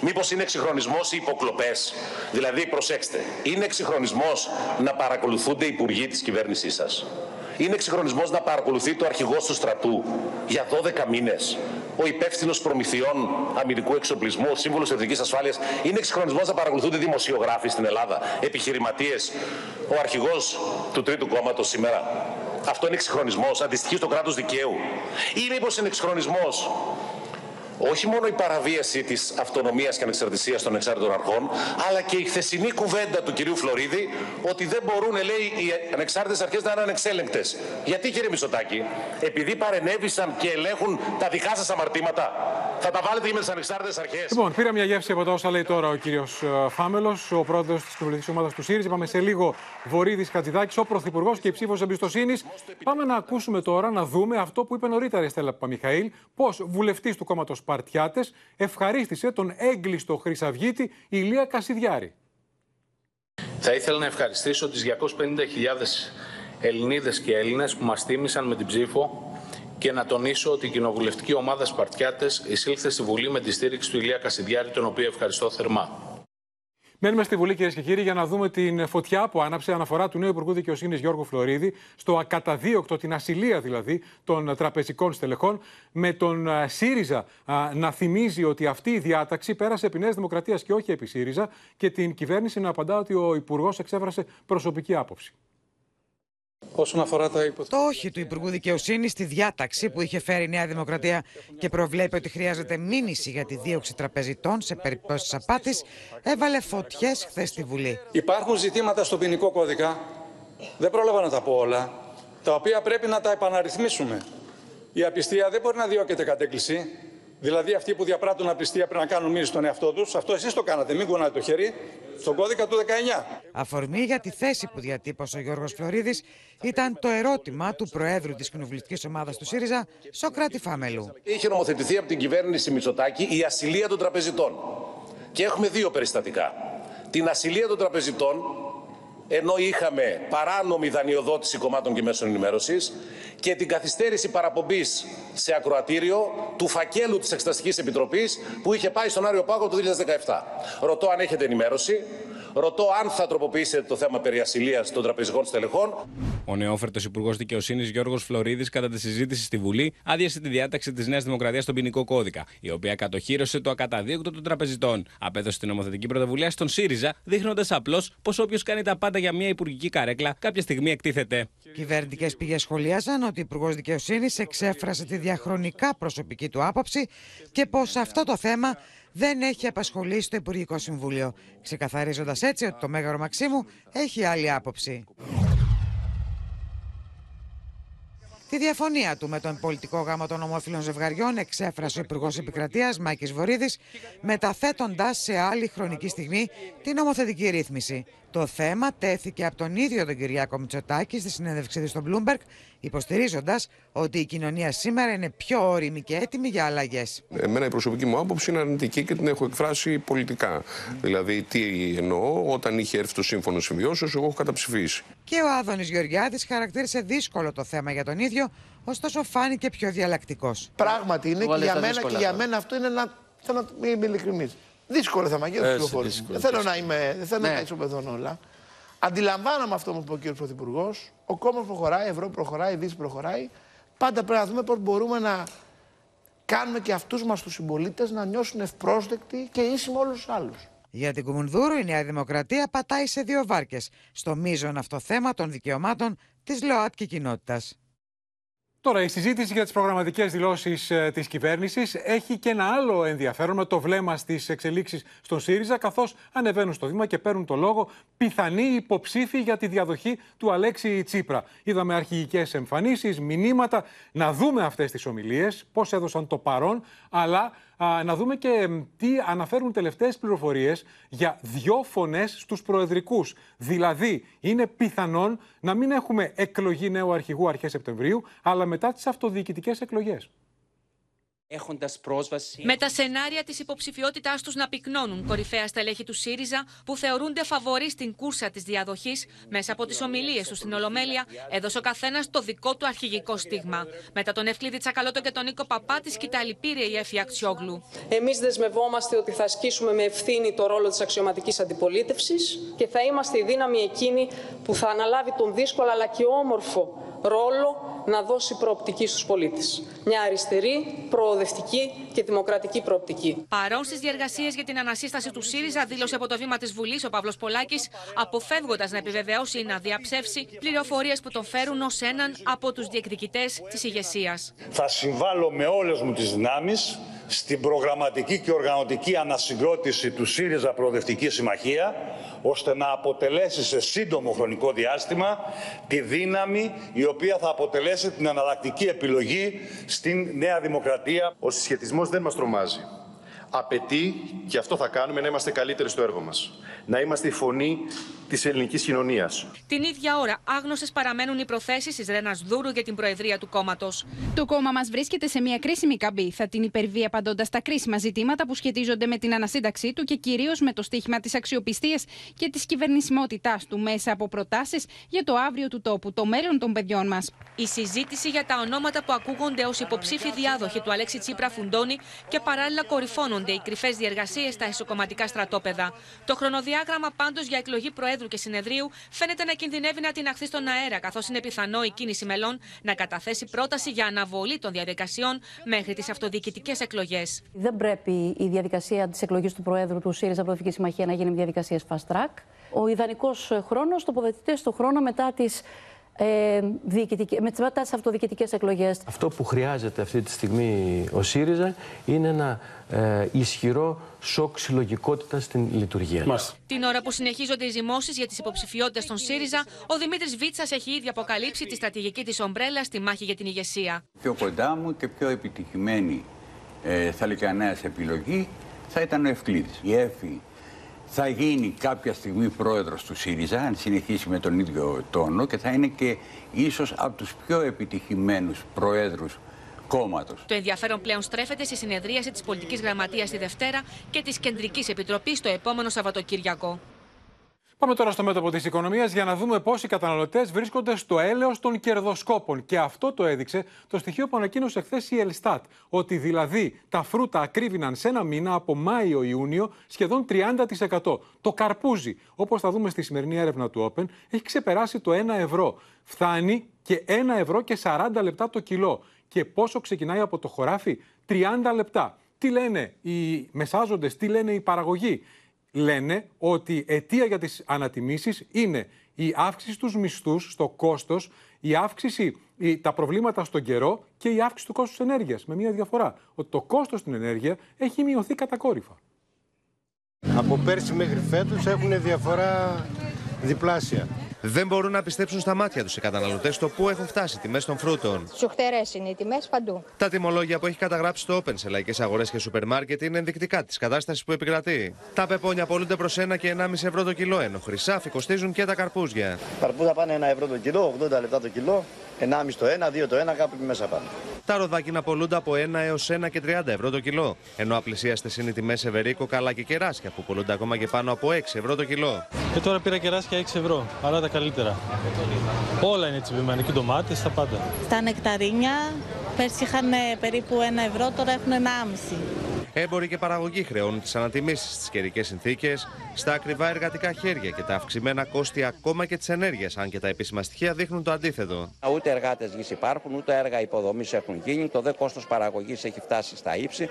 Speaker 22: Μήπως είναι εξυγχρονισμός οι υποκλοπές; Δηλαδή, προσέξτε, είναι εξυγχρονισμός να παρακολουθούνται οι υπουργοί της κυβέρνησής σας; Είναι εξυγχρονισμός να παρακολουθεί το αρχηγό του στρατού για 12 μήνες; Ο υπεύθυνος προμηθειών αμυντικού εξοπλισμού, ο σύμβουλος εθνικής ασφάλειας. Είναι εξυγχρονισμός να παρακολουθούνται δημοσιογράφοι στην Ελλάδα, επιχειρηματίες, ο αρχηγός του Τρίτου Κόμματος σήμερα. Αυτό είναι εξυγχρονισμός, αντιστοιχεί στο κράτος δικαίου. Ή μήπως είναι εξυγχρονισμός όχι μόνο η παραβίαση της αυτονομίας και ανεξαρτησίας των εξάρτητων αρχών, αλλά και η χθεσινή κουβέντα του κυρίου Φλωρίδη ότι δεν μπορούν, λέει, οι ανεξάρτητες αρχές να είναι ανεξέλεγκτες. Γιατί, κύριε Μισωτάκη, επειδή παρενέβησαν και ελέγχουν τα δικά σας αμαρτήματα, θα τα βάλετε και με τις ανεξάρτητες αρχές.
Speaker 2: Λοιπόν, πήρα μια γεύση από τα όσα λέει τώρα ο κύριος ε, Φάμελος, ο πρόεδρος της κοινοβουλευτική ομάδας του ΣΥΡΙΖΑ. Πάμε σε λίγο Βορύδης Χατζηδάκης, ο πρωθυπουργός και η ψήφος εμπιστοσύνης. Πάμε να ακούσουμε τώρα, να δούμε αυτό που είπε νωρίτερα η Στέλλα Παμιχαήλ, πώς βουλευτής του κόμματος Σπαρτιάτες ευχαρίστησε τον έγκλειστο Χρυσαυγίτη Ηλία Κασιδιάρη.
Speaker 23: Θα ήθελα να ευχαριστήσω τις 250.000 Ελληνίδες και Έλληνες που μας τίμησαν με την ψήφο και να τονίσω ότι η κοινοβουλευτική ομάδα Σπαρτιάτες εισήλθε στη Βουλή με τη στήριξη του Ηλία Κασιδιάρη, τον οποίο ευχαριστώ θερμά.
Speaker 2: Μένουμε στη Βουλή, κυρίες και κύριοι, για να δούμε την φωτιά που άναψε αναφορά του νέου Υπουργού Δικαιοσύνης Γιώργου Φλωρίδη στο ακαταδίωκτο, την ασυλία δηλαδή των τραπεζικών στελεχών, με τον ΣΥΡΙΖΑ να θυμίζει ότι αυτή η διάταξη πέρασε επί Νέας Δημοκρατίας και όχι επί ΣΥΡΙΖΑ και την κυβέρνηση να απαντά ότι ο Υπουργός εξέφρασε προσωπική άποψη.
Speaker 24: Όσον αφορά τα
Speaker 15: Το όχι του Υπουργού Δικαιοσύνης στη διάταξη που είχε φέρει η Νέα Δημοκρατία και προβλέπει ότι χρειάζεται μήνυση για τη δίωξη τραπεζιτών σε περιπτώσεις απάτης, έβαλε φωτιές χθες στη Βουλή.
Speaker 24: Υπάρχουν ζητήματα στο ποινικό κώδικα, δεν πρόλαβα να τα πω όλα, τα οποία πρέπει να τα επαναρρυθμίσουμε. Η απιστία δεν μπορεί να διώκεται κατ' έκκληση. Δηλαδή αυτοί που διαπράττουν απιστία πρέπει να κάνουν μήνυση στον εαυτό τους. Αυτό εσείς το κάνατε. Μην κουνάτε το χέρι. Στον κώδικα του 19.
Speaker 15: Αφορμή για τη θέση που διατύπωσε ο Γιώργος Φλωρίδης ήταν το ερώτημα του Προέδρου της Κοινοβουλευτικής Ομάδας του ΣΥΡΙΖΑ, Σοκράτη Φάμελου.
Speaker 22: Είχε νομοθετηθεί από την κυβέρνηση Μητσοτάκη η ασυλία των τραπεζιτών. Και έχουμε δύο περιστατικά. Την ασυλία των τραπεζιτών, ενώ είχαμε παράνομη δανειοδότηση κομμάτων και μέσων ενημέρωσης και την καθυστέρηση παραπομπής σε ακροατήριο του φακέλου της Εξεταστικής Επιτροπής που είχε πάει στον Άριο Πάγο το 2017. Ρωτώ αν έχετε ενημέρωση. Ρωτώ αν θα τροποποιήσετε το θέμα περί ασυλίας των τραπεζικών στελεχών.
Speaker 16: Ο νεόφερτος Υπουργός Δικαιοσύνης Γιώργος Φλωρίδης, κατά τη συζήτηση στη Βουλή, άδειασε τη διάταξη της Νέας Δημοκρατίας στον ποινικό κώδικα, η οποία κατοχύρωσε το ακαταδίωκτο των τραπεζιτών. Απέδωσε την νομοθετική πρωτοβουλία στον ΣΥΡΙΖΑ, δείχνοντας απλώς πως όποιος κάνει τα πάντα για μια υπουργική καρέκλα, κάποια στιγμή εκτίθεται.
Speaker 15: Κυβερνητικές πηγές σχολίαζαν ότι ο Υπουργός Δικαιοσύνης εξέφρασε τη διαχρονικά προσωπική του άποψη και πως αυτό το θέμα δεν έχει απασχολήσει το Υπουργικό Συμβούλιο, ξεκαθαρίζοντας έτσι ότι το Μέγαρο Μαξίμου έχει άλλη άποψη. Τη διαφωνία του με τον πολιτικό γάμο των ομόφυλων ζευγαριών εξέφρασε ο Υπουργός Επικρατείας Μάκης Βορύδης, μεταθέτοντας σε άλλη χρονική στιγμή την νομοθετική ρύθμιση. Το θέμα τέθηκε από τον ίδιο τον Κυριάκο Μητσοτάκη στη συνέντευξή του στο Bloomberg, υποστηρίζοντας ότι η κοινωνία σήμερα είναι πιο όρημη και έτοιμη για αλλαγές.
Speaker 25: Εμένα η προσωπική μου άποψη είναι αρνητική και την έχω εκφράσει πολιτικά. Δηλαδή, τι εννοώ, όταν είχε έρθει το σύμφωνο συμβιώσεως, εγώ έχω καταψηφίσει.
Speaker 15: Και ο Άδωνης Γεωργιάδης χαρακτήρισε δύσκολο το θέμα για τον ίδιο, ωστόσο φάνηκε πιο διαλλακτικός.
Speaker 26: Πράγματι είναι και για μένα και για μένα αυτό είναι ένα. Θέλω να είμαι ειλικρινής. Δύσκολο θέμα για του πληροφορίε. Δεν θέλω να είμαι. Δεν θέλω ναι. να ισοπεδώνω όλα. Αντιλαμβάνομαι αυτό που είπε ο κ. Πρωθυπουργός. Ο κόμμα προχωράει, η Ευρώπη προχωράει, η Δύση προχωράει. Πάντα πρέπει να δούμε πώς μπορούμε να κάνουμε και αυτούς μας τους συμπολίτες να νιώσουν ευπρόσδεκτοι και ίσοι με όλους τους άλλους.
Speaker 15: Για την Κουμουνδούρου, η Νέα Δημοκρατία πατάει σε δύο βάρκες στο μείζον αυτό θέμα των δικαιωμάτων της ΛΟΑΤΚΙ κοινότητας.
Speaker 2: Τώρα, η συζήτηση για τις προγραμματικές δηλώσεις ε, της κυβέρνησης έχει και ένα άλλο ενδιαφέρον με το βλέμμα στις εξελίξεις στον ΣΥΡΙΖΑ, καθώς ανεβαίνουν στο Δήμα και παίρνουν το λόγο πιθανοί υποψήφοι για τη διαδοχή του Αλέξη Τσίπρα. Είδαμε αρχηγικές εμφανίσεις, μηνύματα. Να δούμε αυτές τις ομιλίες, πώς έδωσαν το παρόν, αλλά να δούμε και τι αναφέρουν τελευταίες πληροφορίες για δυο φωνές στους προεδρικούς. Δηλαδή, είναι πιθανόν να μην έχουμε εκλογή νέου αρχηγού αρχές Σεπτεμβρίου, αλλά μετά τις αυτοδιοικητικές εκλογές
Speaker 27: έχοντας πρόσβαση.
Speaker 28: Με τα σενάρια της υποψηφιότητάς τους να πυκνώνουν κορυφαία στελέχη του ΣΥΡΙΖΑ, που θεωρούνται φαβοροί στην κούρσα της διαδοχής, μέσα από τις ομιλίες τους στην Ολομέλεια, έδωσε ο καθένας το δικό του αρχηγικό στίγμα. Μετά τον Ευκλήδη Τσακαλώτο και τον Νίκο Παπά, τη σκητάλη πήρε η Εφη Αξιόγλου.
Speaker 29: Εμείς δεσμευόμαστε ότι θα ασκήσουμε με ευθύνη το ρόλο της αξιωματικής αντιπολίτευσης και θα είμαστε η δύναμη εκείνη που θα αναλάβει τον δύσκολο αλλά και όμορφο ρόλο να δώσει προοπτική στους πολίτες. Μια αριστερή, προοδευτική και δημοκρατική προοπτική.
Speaker 28: Παρόν στις διεργασίες για την ανασύσταση του ΣΥΡΙΖΑ, δήλωσε από το βήμα της Βουλής ο Παύλος Πολάκης, αποφεύγοντας να επιβεβαιώσει ή να διαψεύσει πληροφορίες που τον φέρουν ως έναν από τους διεκδικητές της ηγεσίας.
Speaker 30: Θα συμβάλλω με όλες μου τις δυνάμεις στην προγραμματική και οργανωτική ανασυγκρότηση του ΣΥΡΙΖΑ Προοδευτική Συμμαχία, ώστε να αποτελέσει σε σύντομο χρονικό διάστημα τη δύναμη η οποία θα αποτελέσει την αναλλακτική επιλογή στην Νέα Δημοκρατία.
Speaker 31: Ο συσχετισμός δεν μας τρομάζει. Απαιτεί, και αυτό θα κάνουμε, να είμαστε καλύτεροι στο έργο μας. Να είμαστε η φωνή της ελληνικής κοινωνίας.
Speaker 28: Την ίδια ώρα, άγνωστες παραμένουν οι προθέσεις της Ρένας Δούρου για την προεδρία του κόμματος.
Speaker 32: Το κόμμα μας βρίσκεται σε μια κρίσιμη καμπή. Θα την υπερβεί απαντώντας τα κρίσιμα ζητήματα που σχετίζονται με την ανασύνταξή του και κυρίως με το στίχημα της αξιοπιστίας και της κυβερνησιμότητάς του μέσα από προτάσεις για το αύριο του τόπου, το μέλλον των παιδιών μας.
Speaker 28: Η συζήτηση για τα ονόματα που ακούγονται ως υποψήφοι διάδοχοι του Αλέξη Τσίπρα φουντώνει και παράλληλα κορυφώνονται οι κρυφές διεργασίες στα εσωκομματικά στρατόπεδα. Το χρονοδιάγραμμα πάντως για εκλογή Προέδρου Προέδρου και Συνεδρίου φαίνεται να κινδυνεύει να την αχθεί στον αέρα, καθώς είναι πιθανό η κίνηση μελών να καταθέσει πρόταση για αναβολή των διαδικασιών μέχρι τις αυτοδιοικητικές εκλογές.
Speaker 13: Δεν πρέπει η διαδικασία της εκλογής του Προέδρου του ΣΥΡΙΖΑ Προεδρική Συμμαχία να γίνει διαδικασίας fast track. Ο ιδανικός χρόνος τοποθετείται στο χρόνο μετά τις ε, με τις αυτοδιοικητικές εκλογές.
Speaker 33: Αυτό που χρειάζεται αυτή τη στιγμή ο ΣΥΡΙΖΑ είναι ένα ε, ισχυρό σοκ συλλογικότητα στην λειτουργία.
Speaker 28: Μας. Την ώρα που συνεχίζονται οι ζυμώσεις για τις υποψηφιότητες των ΣΥΡΙΖΑ, ο Δημήτρης Βίτσας έχει ήδη αποκαλύψει τη στρατηγική της ομπρέλα στη μάχη για την ηγεσία.
Speaker 34: Πιο κοντά μου και πιο επιτυχημένη
Speaker 35: ε, θαλικανέας επιλογή θα ήταν ο Ευκλήδης. Η ΕΦΗ θα γίνει κάποια στιγμή πρόεδρος του ΣΥΡΙΖΑ, αν συνεχίσει με τον ίδιο τόνο και θα είναι και ίσως από τους πιο επιτυχημένους προέδρους κόμματος.
Speaker 28: Το ενδιαφέρον πλέον στρέφεται στη συνεδρίαση της πολιτικής γραμματείας τη Δευτέρα και της Κεντρικής Επιτροπής το επόμενο Σαββατοκύριακο.
Speaker 2: Πάμε τώρα στο μέτωπο της οικονομίας για να δούμε πώς οι καταναλωτές βρίσκονται στο έλεος των κερδοσκόπων. Και αυτό το έδειξε το στοιχείο που ανακοίνωσε χθες η Ελστάτ. Ότι δηλαδή τα φρούτα ακρίβηναν σε ένα μήνα από Μάιο-Ιούνιο σχεδόν 30%. Το καρπούζι, όπως θα δούμε στη σημερινή έρευνα του Open, έχει ξεπεράσει το 1 ευρώ. Φτάνει και 1 ευρώ και 40 λεπτά το κιλό. Και πόσο ξεκινάει από το χωράφι, 30 λεπτά. Τι λένε οι μεσάζοντες, τι λένε οι παραγωγοί; Λένε ότι αιτία για τις ανατιμήσεις είναι η αύξηση στους μισθούς, στο κόστος, η αύξηση, τα προβλήματα στον καιρό και η αύξηση του κόστους ενέργειας. Με μια διαφορά, ότι το κόστος στην ενέργεια έχει μειωθεί κατακόρυφα.
Speaker 36: Από πέρσι μέχρι φέτος έχουν διαφορά διπλάσια.
Speaker 37: Δεν μπορούν να πιστέψουν στα μάτια τους οι καταναλωτές το πού έχουν φτάσει τιμές των φρούτων.
Speaker 38: Σουχτερέ είναι οι τιμές παντού.
Speaker 37: Τα τιμολόγια που έχει καταγράψει το Open σε λαϊκές αγορές και σούπερ μάρκετ είναι ενδεικτικά της κατάστασης που επικρατεί. Τα πεπόνια πολλούνται προς 1 και 1,5 ευρώ το κιλό, ενώ χρυσάφι κοστίζουν και τα καρπούζια.
Speaker 39: Καρπούζα πάνε 1 ευρώ το κιλό, 80 λεπτά το κιλό, 1,5 το 1, 2 το 1, κάπου μέσα πάνε.
Speaker 37: Τα ροδάκινα πολλούνται από 1 έως 1 και 30 ευρώ το κιλό. Ενώ απλησίαστε είναι οι τιμέ ευερίκο, καλά και κεράσια που πολλούνται ακόμα και πάνω από 6 ευρώ το κιλό.
Speaker 40: Και τώρα πήρα κεράσια 6 ευρώ, αλλά τα καλύτερα. Όλα είναι τσιμπημένα και ντομάτες, τα πάντα.
Speaker 41: Τα νεκταρίνια πέρσι είχαν περίπου 1 ευρώ, τώρα έχουν 1,5.
Speaker 37: Έμποροι και παραγωγοί χρεώνουν τις ανατιμήσεις στις καιρικές συνθήκες, στα ακριβά εργατικά χέρια και τα αυξημένα κόστη ακόμα και τη ενέργεια, αν και τα επίσημα στοιχεία δείχνουν το αντίθετο.
Speaker 42: Ούτε εργάτες γης υπάρχουν, ούτε έργα υποδομής έχουν γίνει. Το δε κόστος παραγωγής έχει φτάσει στα ύψη.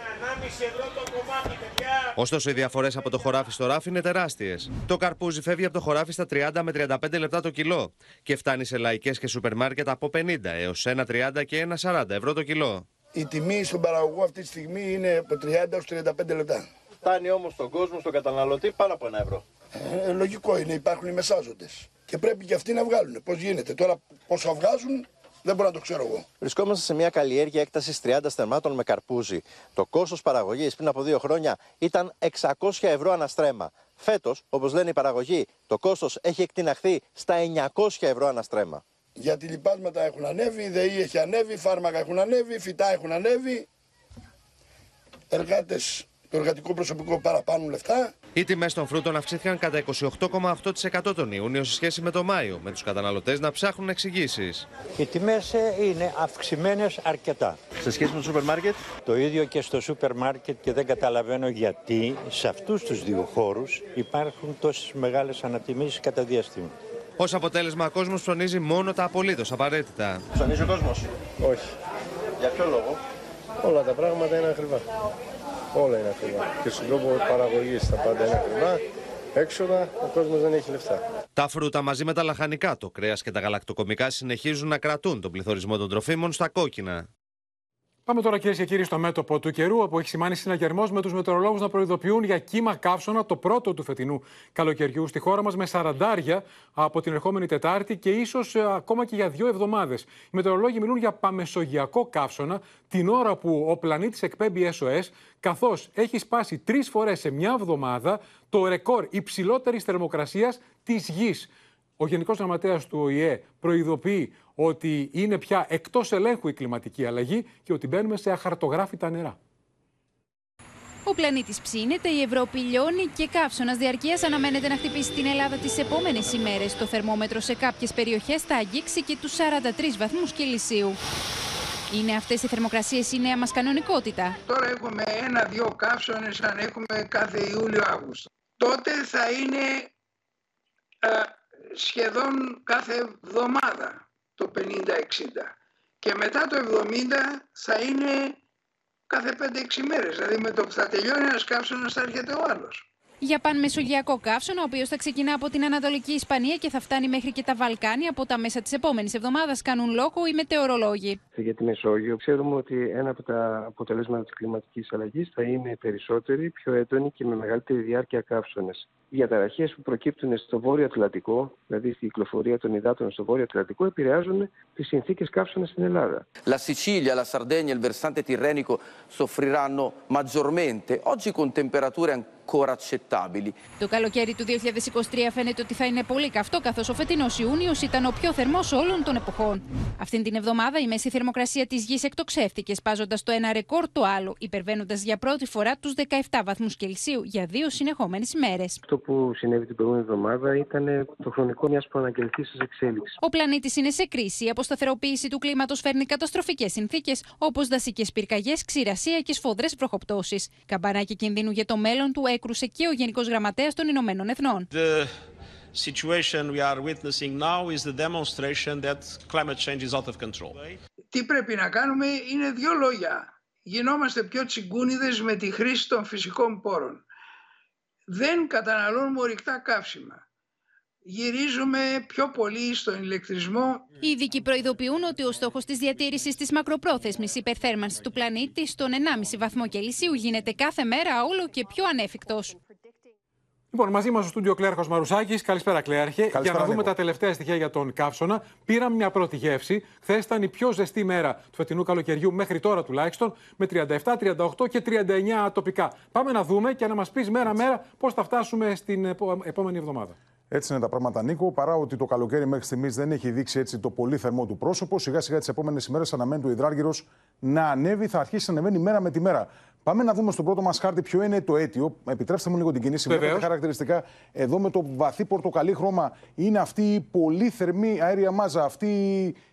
Speaker 37: Ωστόσο, οι διαφορές από το χωράφι στο ράφι είναι τεράστιες. Το καρπούζι φεύγει από το χωράφι στα 30 με 35 λεπτά το κιλό και φτάνει σε λαϊκές και σούπερ μάρκετ από 50 έως 1,30 και 1,40 ευρώ το κιλό.
Speaker 43: Η τιμή στον παραγωγό αυτή τη στιγμή είναι από 30 έως 35 λεπτά.
Speaker 39: Φτάνει όμως στον κόσμο, στον καταναλωτή, πάνω από ένα ευρώ.
Speaker 43: Ε, λογικό είναι, υπάρχουν οι μεσάζοντες. Και πρέπει και αυτοί να βγάλουν. Πώς γίνεται. Τώρα πόσο βγάζουν δεν μπορώ να το ξέρω εγώ.
Speaker 39: Βρισκόμαστε σε μια καλλιέργεια έκτασης 30 στερμάτων με καρπούζι. Το κόστος παραγωγής πριν από δύο χρόνια ήταν 600 ευρώ αναστρέμα. Φέτος, όπως λένε οι παραγωγοί, το κόστος έχει εκτιναχθεί στα 900 ευρώ αναστρέμα.
Speaker 43: Γιατί λοιπάσματα έχουν ανέβει, η ΔΕΗ έχει ανέβει, φάρμακα έχουν ανέβει, φυτά έχουν ανέβει. Εργάτες, το εργατικό προσωπικό παραπάνω λεφτά.
Speaker 37: Οι τιμές των φρούτων αυξήθηκαν κατά 28,8% τον Ιούνιο σε σχέση με τον Μάιο, με τους καταναλωτές να ψάχνουν εξηγήσεις.
Speaker 39: Οι τιμές ε, είναι αυξημένες αρκετά.
Speaker 37: Σε σχέση με το σούπερ μάρκετ;
Speaker 39: Το ίδιο και στο σούπερ μάρκετ και δεν καταλαβαίνω γιατί σε αυτούς τους δύο χώρους υπάρχουν τόσες μεγάλες ανατιμήσεις κατά διαστήμα.
Speaker 37: Ω αποτέλεσμα, ο κόσμος ψωνίζει μόνο τα απολύτως απαραίτητα.
Speaker 39: Ψωνίζει ο κόσμος;
Speaker 43: Όχι.
Speaker 39: Για ποιο λόγο;
Speaker 43: Όλα τα πράγματα είναι ακριβά. Όλα είναι ακριβά. Και στον τρόπο παραγωγής τα πάντα είναι ακριβά. Έξοδα, ο κόσμος δεν έχει λεφτά.
Speaker 37: Τα φρούτα μαζί με τα λαχανικά, το κρέας και τα γαλακτοκομικά συνεχίζουν να κρατούν τον πληθωρισμό των τροφίμων στα κόκκινα.
Speaker 2: Πάμε τώρα κυρίες και κύριοι στο μέτωπο του καιρού, όπου έχει σημάνει συναγερμός με τους μετεωρολόγους να προειδοποιούν για κύμα καύσωνα το πρώτο του φετινού καλοκαιριού στη χώρα μας με σαραντάρια από την ερχόμενη Τετάρτη και ίσως ε, ακόμα και για δύο εβδομάδες. Οι μετεωρολόγοι μιλούν για παμεσογειακό καύσωνα την ώρα που ο πλανήτης εκπέμπει SOS, καθώς έχει σπάσει τρεις φορές σε μια εβδομάδα το ρεκόρ υψηλότερης θερμοκρασίας της γης. Ο Γενικός Γραμματέας του ΟΗΕ προειδοποιεί ότι είναι πια εκτός ελέγχου η κλιματική αλλαγή και ότι μπαίνουμε σε αχαρτογράφητα νερά.
Speaker 32: Ο πλανήτης ψήνεται, η Ευρώπη λιώνει και καύσωνας διαρκείας αναμένεται να χτυπήσει την Ελλάδα τις επόμενες ημέρες. Το θερμόμετρο σε κάποιες περιοχές θα αγγίξει και τους 43 βαθμούς Κελσίου. Είναι αυτές οι θερμοκρασίες η νέα μας κανονικότητα.
Speaker 34: Τώρα έχουμε ένα-δύο καύσονε αν έχουμε κάθε Ιούλιο-Αύγουστο. Τότε θα είναι σχεδόν κάθε εβδομάδα το 50-60 και μετά το 70 θα είναι κάθε 5-6 μέρες. Δηλαδή με το που θα τελειώνει ένας καύσωνας θα έρχεται ο άλλος.
Speaker 32: Για πανμεσογειακό καύσωνα, ο οποίος θα ξεκινά από την Ανατολική Ισπανία και θα φτάνει μέχρι και τα Βαλκάνια από τα μέσα της επόμενης εβδομάδας, κάνουν λόγο οι μετεωρολόγοι.
Speaker 44: Για τη Μεσόγειο, ξέρουμε ότι ένα από τα αποτελέσματα της κλιματικής αλλαγής θα είναι περισσότεροι, πιο έντονοι και με μεγαλύτερη διάρκεια καύσωνε. Οι διαταραχές που προκύπτουν στο Βόρειο Ατλαντικό, δηλαδή στην κυκλοφορία των υδάτων στο Βόρειο Ατλαντικό, επηρεάζουν τις συνθήκες καύσωνας στην Ελλάδα.
Speaker 45: La Sicilia, la Sardegna e il versante tirrenico soffriranno maggiormente, oggi con temperature ancora accettabili.
Speaker 32: Το καλοκαίρι του 2023 φαίνεται ότι θα είναι πολύ καυτό, καθώς ο φετινός Ιούνιος ήταν ο πιο θερμός όλων των εποχών. Αυτήν την εβδομάδα η μέση θερμοκρασία της γης εκτοξεύτηκε, σπάζοντας το ένα ρεκόρ το άλλο, υπερβαίνοντας για πρώτη φορά τους 17 βαθμούς Κελσίου για δύο συνεχόμενες ημέρε.
Speaker 44: Αυτό που συνέβη την προηγούμενη εβδομάδα ήταν το χρονικό μιας προαναγγελθή εξέλιξης.
Speaker 32: Ο πλανήτης είναι σε κρίση. Η αποσταθεροποίηση του κλίματος φέρνει καταστροφικές συνθήκες, όπως δασικές πυρκαγιές, ξηρασία και σφοδρέ βροχοπτώσει. Καμπανάκι κινδύνου για το μέλλον του έκρουσε και ο Γενικός Γραμματέας των Ηνωμένων Εθνών.
Speaker 46: The situation we are witnessing now is the demonstration that climate change is out of control.
Speaker 34: Τι πρέπει να κάνουμε είναι δύο λόγια. Γινόμαστε πιο τσιγκούνιδες με τη χρήση των φυσικών πόρων. Δεν καταναλώνουμε ορυκτά καύσιμα. Γυρίζουμε πιο πολύ στον ηλεκτρισμό.
Speaker 32: Οι ειδικοί προειδοποιούν ότι ο στόχος της διατήρησης της μακροπρόθεσμης υπερθέρμανσης του πλανήτη στον 1,5 βαθμό Κελσίου γίνεται κάθε μέρα όλο και πιο ανέφικτος.
Speaker 2: Λοιπόν, μαζί μας στο στούντιο Κλέρχος Μαρουσάκης. Καλησπέρα, Κλέρχε.
Speaker 47: Καλησπέρα,
Speaker 2: για να δούμε
Speaker 47: Νίκο.
Speaker 2: τα τελευταία στοιχεία για τον καύσωνα, πήραμε μια πρώτη γεύση. Χθες ήταν η πιο ζεστή μέρα του φετινού καλοκαιριού μέχρι τώρα τουλάχιστον, με 37, 38 και 39 τοπικά. Πάμε να δούμε και να μας πεις μέρα-μέρα πώς θα φτάσουμε στην επο- επόμενη εβδομάδα.
Speaker 47: Έτσι είναι τα πράγματα, Νίκο. Παρά ότι το καλοκαίρι μέχρι στιγμής δεν έχει δείξει έτσι το πολύ θερμό του πρόσωπο, σιγά σιγά τις επόμενες ημέρες αναμένει το υδράργυρος να ανέβει, θα αρχίσει να ανεβαίνει μέρα με τη μέρα. Πάμε να δούμε στον πρώτο μας χάρτη ποιο είναι το αίτιο. Επιτρέψτε μου λίγο την κινήση.
Speaker 2: Βεβαίως.
Speaker 47: Βλέπετε χαρακτηριστικά εδώ με το βαθύ πορτοκαλί χρώμα είναι αυτή η πολύ θερμή αέρια μάζα. Αυτή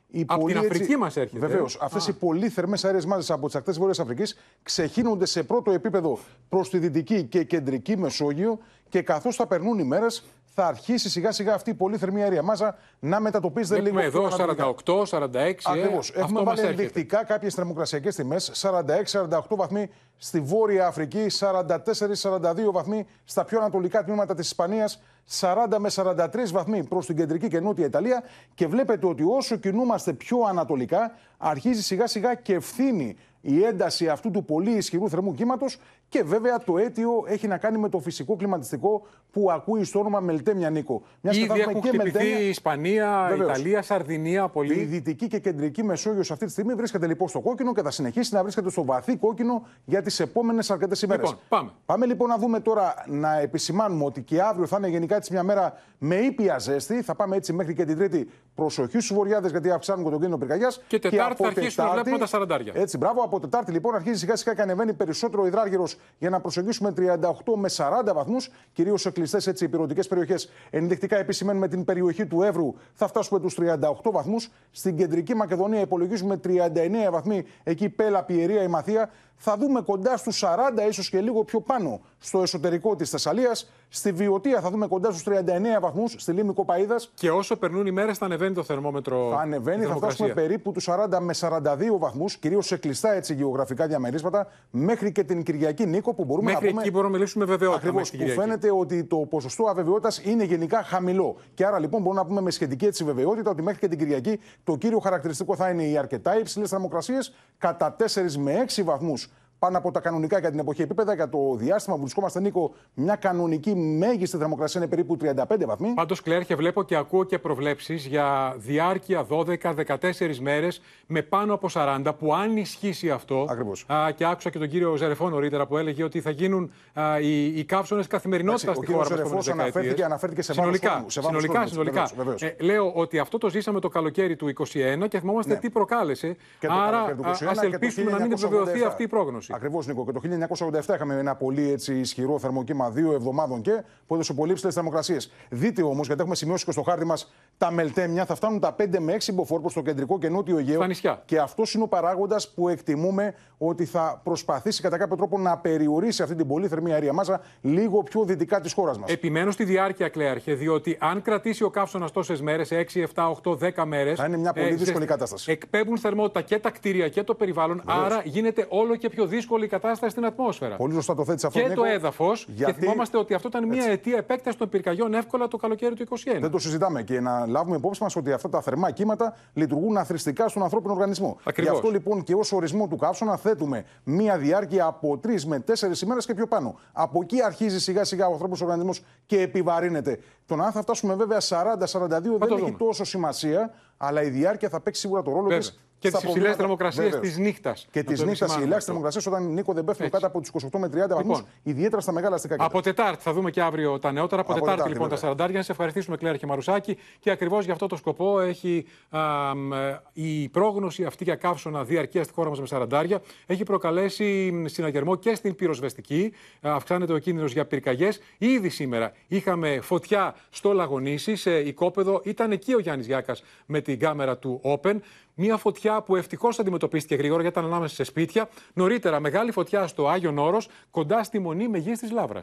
Speaker 47: η
Speaker 2: Από
Speaker 47: πολύ,
Speaker 2: την
Speaker 47: έτσι-
Speaker 2: Αφρική μας έρχεται.
Speaker 47: Βεβαίως.
Speaker 2: Α.
Speaker 47: Αυτέ οι πολύ θερμές αέριε μάζες από τις ακτές της Βόρειας Αφρικής ξεχύνονται σε πρώτο επίπεδο προς τη δυτική και κεντρική Μεσόγειο και καθώς θα περνούν οι μέρες, θα αρχίσει σιγά σιγά αυτή η πολύ θερμή αέρια μάζα να μετατοπίζεται λίγο
Speaker 2: Βλέπουμε
Speaker 47: πιο
Speaker 2: εδώ
Speaker 47: ανατολικά.
Speaker 2: 48, 46.
Speaker 47: Ακριβώ.
Speaker 2: Ε,
Speaker 47: Έχουμε
Speaker 2: αυτό μας
Speaker 47: βάλει
Speaker 2: έρχεται.
Speaker 47: ενδεικτικά κάποιες θερμοκρασιακές τιμές. 46-48 βαθμοί στη Βόρεια Αφρική, 44-42 βαθμοί στα πιο ανατολικά τμήματα της Ισπανίας, 40 με 43 βαθμοί προς την κεντρική και νότια Ιταλία. Και βλέπετε ότι όσο κινούμαστε πιο ανατολικά, αρχίζει σιγά σιγά και ευθύνει η ένταση αυτού του πολύ ισχυρού θερμού κύματος και βέβαια το αίτιο έχει να κάνει με το φυσικό κλιματιστικό που ακούει στο όνομα Μελτέμια Νίκο. Μιας και θα
Speaker 2: Ήδη
Speaker 47: έχουμε
Speaker 2: έχουν χτυπηθεί
Speaker 47: Μελτέμια-
Speaker 2: η Ισπανία,
Speaker 47: Βεβαίως.
Speaker 2: Ιταλία, Σαρδινία,
Speaker 47: Η
Speaker 2: πολύ.
Speaker 47: δυτική και κεντρική Μεσόγειος αυτή τη στιγμή βρίσκεται λοιπόν στο κόκκινο και θα συνεχίσει να βρίσκεται στο βαθύ κόκκινο για τις επόμενες αρκετές ημέρες.
Speaker 2: Λοιπόν, πάμε.
Speaker 47: Πάμε λοιπόν να δούμε τώρα να επισημάνουμε ότι και αύριο θα είναι γενικά έτσι μια μέρα με ήπια ζέστη. Θα πάμε έτσι μέχρι και την Τρίτη. Προσοχή στους βορειάδε γιατί αυξάνουν και τον κίνδυνο πυρκαγιάς.
Speaker 2: Και Τετάρτη θα αρχίσουμε να βλέπουμε τα σαραντάρια.
Speaker 47: Έτσι, μπράβο. Από Τετάρτη λοιπόν αρχίζει σιγά σιγά και ανεβαίνει περισσότερο ο υδράργυρος για να προσεγγίσουμε 38 με 40 βαθμούς, κυρίως σε κλειστές έτσι υπηρετικές περιοχές. Ενδεικτικά επισημαίνουμε την περιοχή του Εύρου, θα φτάσουμε τους 38 βαθμούς. Στην κεντρική Μακεδονία υπολογίζουμε 39 βαθμοί, εκεί Πέλα, Πιερία, η Μαθία. Θα δούμε κοντά στους 40, ίσως και λίγο πιο πάνω, στο εσωτερικό της Θεσσαλίας. Στη Βιωτία θα δούμε κοντά στους 39 βαθμούς, στη Λίμνη Κοπαίδας.
Speaker 2: Και όσο περνούν οι μέρες, θα ανεβαίνει το θερμόμετρο.
Speaker 47: Θα ανεβαίνει,
Speaker 2: η
Speaker 47: θα
Speaker 2: θερμοκρασία.
Speaker 47: φτάσουμε περίπου τους 40 με 42 βαθμούς, κυρίως σε κλειστά έτσι γεωγραφικά διαμερίσματα, μέχρι και την Κυριακή Νίκο που μπορούμε
Speaker 2: Μέχρι
Speaker 47: να πούμε.
Speaker 2: εκεί μπορούμε να μιλήσουμε βεβαιότητα.
Speaker 47: Ακριβώς
Speaker 2: μέχρι
Speaker 47: που
Speaker 2: την Κυριακή.
Speaker 47: φαίνεται ότι το ποσοστό αβεβαιότητας είναι γενικά χαμηλό. Και άρα λοιπόν μπορούμε να πούμε με σχετική έτσι βεβαιότητα ότι μέχρι και την Κυριακή το κύριο χαρακτηριστικό θα είναι οι αρκετά υψηλές θερμοκρασίες κατά 4 με 6 βαθμούς πάνω από τα κανονικά για την εποχή επίπεδα. Για το διάστημα που βρισκόμαστε, Νίκο, μια κανονική μέγιστη θερμοκρασία είναι περίπου 35 βαθμοί.
Speaker 2: Πάντως, Κλέρχε, βλέπω και ακούω και προβλέψεις για διάρκεια 12-14 μέρες με πάνω από 40, που αν ισχύσει αυτό.
Speaker 47: Ακριβώς.
Speaker 2: Α, και άκουσα και τον κύριο Ζερεφό νωρίτερα που έλεγε ότι θα γίνουν α, οι, οι καύσονες καθημερινότητα
Speaker 47: Εντάξει,
Speaker 2: στη
Speaker 47: ο
Speaker 2: χώρα
Speaker 47: κύριος
Speaker 2: μας.
Speaker 47: Ζερεφός αναφέρθηκε- αναφέρθηκε σε βάρος
Speaker 2: συνολικά.
Speaker 47: χρόνου, σε βάρος
Speaker 2: συνολικά,
Speaker 47: χρόνου,
Speaker 2: συνολικά.
Speaker 47: βεβαίως, βεβαίως.
Speaker 2: Ε, λέω ότι αυτό το ζήσαμε το καλοκαίρι του 2021 και θυμόμαστε
Speaker 47: Ναι.
Speaker 2: τι προκάλεσε.
Speaker 47: Και το
Speaker 2: Άρα,
Speaker 47: καλοκαίρι του 21
Speaker 2: ας
Speaker 47: και το
Speaker 2: ελπίσουμε να μην
Speaker 47: 1987.
Speaker 2: επιβεβαιωθεί αυτή η πρόγνωση.
Speaker 47: Ακριβώς, Νίκο. Και το 1987 είχαμε ένα πολύ έτσι, ισχυρό θερμοκύμα δύο εβδομάδων και που έδωσε πολύ ψηλέ θερμοκρασίες. Δείτε όμως, γιατί έχουμε σημειώσει και στο χάρτη μας τα μελτέμια θα φτάνουν τα 5 με 6 μποφόρ προς το κεντρικό και νότιο Αιγαίο.
Speaker 2: Στα νησιά.
Speaker 47: Και αυτός είναι ο παράγοντας που εκτιμούμε ότι θα προσπαθήσει κατά κάποιο τρόπο να περιορίσει αυτή την πολύ θερμή αερία μάζα λίγο πιο δυτικά της χώρας μας.
Speaker 2: Επιμένω στη διάρκεια, Κλέαρχε, διότι αν κρατήσει ο καύσωνας τόσες μέρες, 6, 7, 8, 10 μέρες.
Speaker 47: Θα είναι μια πολύ δύσκολη κατάσταση.
Speaker 2: Εκπέμπουν θερμότητα και τα κτίρια και το περιβάλλον.
Speaker 47: Βεβαίως.
Speaker 2: Άρα γίνεται όλο και πιο δύσκολη η κατάσταση στην ατμόσφαιρα.
Speaker 47: Πολύ σωστά το θέτεις αυτό.
Speaker 2: Και
Speaker 47: Νίκο,
Speaker 2: το έδαφο.
Speaker 47: γιατί-
Speaker 2: Και θυμόμαστε ότι αυτό ήταν μια
Speaker 47: Έτσι.
Speaker 2: αιτία επέκταση των πυρκαγιών εύκολα το καλοκαίρι του 2021.
Speaker 47: Δεν το συζητάμε και να λάβουμε υπόψη μας ότι αυτά τα θερμά κύματα λειτουργούν αθρηστικά στον ανθρώπινο οργανισμό.
Speaker 2: Ακριβώς.
Speaker 47: Γι' αυτό λοιπόν και ως ορισμό του καύσωνα θέτουμε μία διάρκεια από τρεις με τέσσερις ημέρες και πιο πάνω. Από εκεί αρχίζει σιγά σιγά ο ανθρώπινος οργανισμός και επιβαρύνεται. Το να αν θα φτάσουμε βέβαια 40-42 δεν
Speaker 2: το
Speaker 47: έχει
Speaker 2: δούμε.
Speaker 47: τόσο σημασία, αλλά η διάρκεια θα παίξει σίγουρα το ρόλο
Speaker 2: Βέβαια.
Speaker 47: της.
Speaker 2: Και τις υψηλές θερμοκρασίες της νύχτας.
Speaker 47: Και
Speaker 2: Να
Speaker 47: τη
Speaker 2: το
Speaker 47: νύχτας, οι
Speaker 2: επισημάνουμε
Speaker 47: ελάχιστες
Speaker 2: αυτό.
Speaker 47: θερμοκρασίες όταν Νίκο δεν πέφτουν
Speaker 2: Έτσι.
Speaker 47: κάτω από τους 28 με 30 βαθμούς,
Speaker 2: Λοιπόν.
Speaker 47: ιδιαίτερα στα μεγάλα αστικά κέντρα.
Speaker 2: Από Τετάρτη, θα δούμε και αύριο τα νεότερα. Από,
Speaker 47: Από
Speaker 2: Τετάρτη,
Speaker 47: Τετάρτη,
Speaker 2: λοιπόν
Speaker 47: βέβαια.
Speaker 2: τα 40. Να σε ευχαριστήσουμε, Κλέρα και Μαρουσάκη. Και ακριβώς για αυτό το σκοπό έχει α, μ, ε, η πρόγνωση αυτή για καύσωνα διαρκεία στη χώρα μας με 40. Έχει προκαλέσει μ, συναγερμό και στην πυροσβεστική. Α, Αυξάνεται ο κίνδυνος για πυρκαγιές. Ήδη σήμερα είχαμε φωτιά στο Λαγονίσι, σε οικόπεδο. Ήταν εκεί ο Γιάννης Γιάκας με την κάμερα του Open. Μια φωτιά που ευτυχώς αντιμετωπίστηκε γρήγορα γιατί ήταν ανάμεσα σε σπίτια. Νωρίτερα, μεγάλη φωτιά στο Άγιον Όρος, κοντά στη μονή Μεγής της Λάβρα.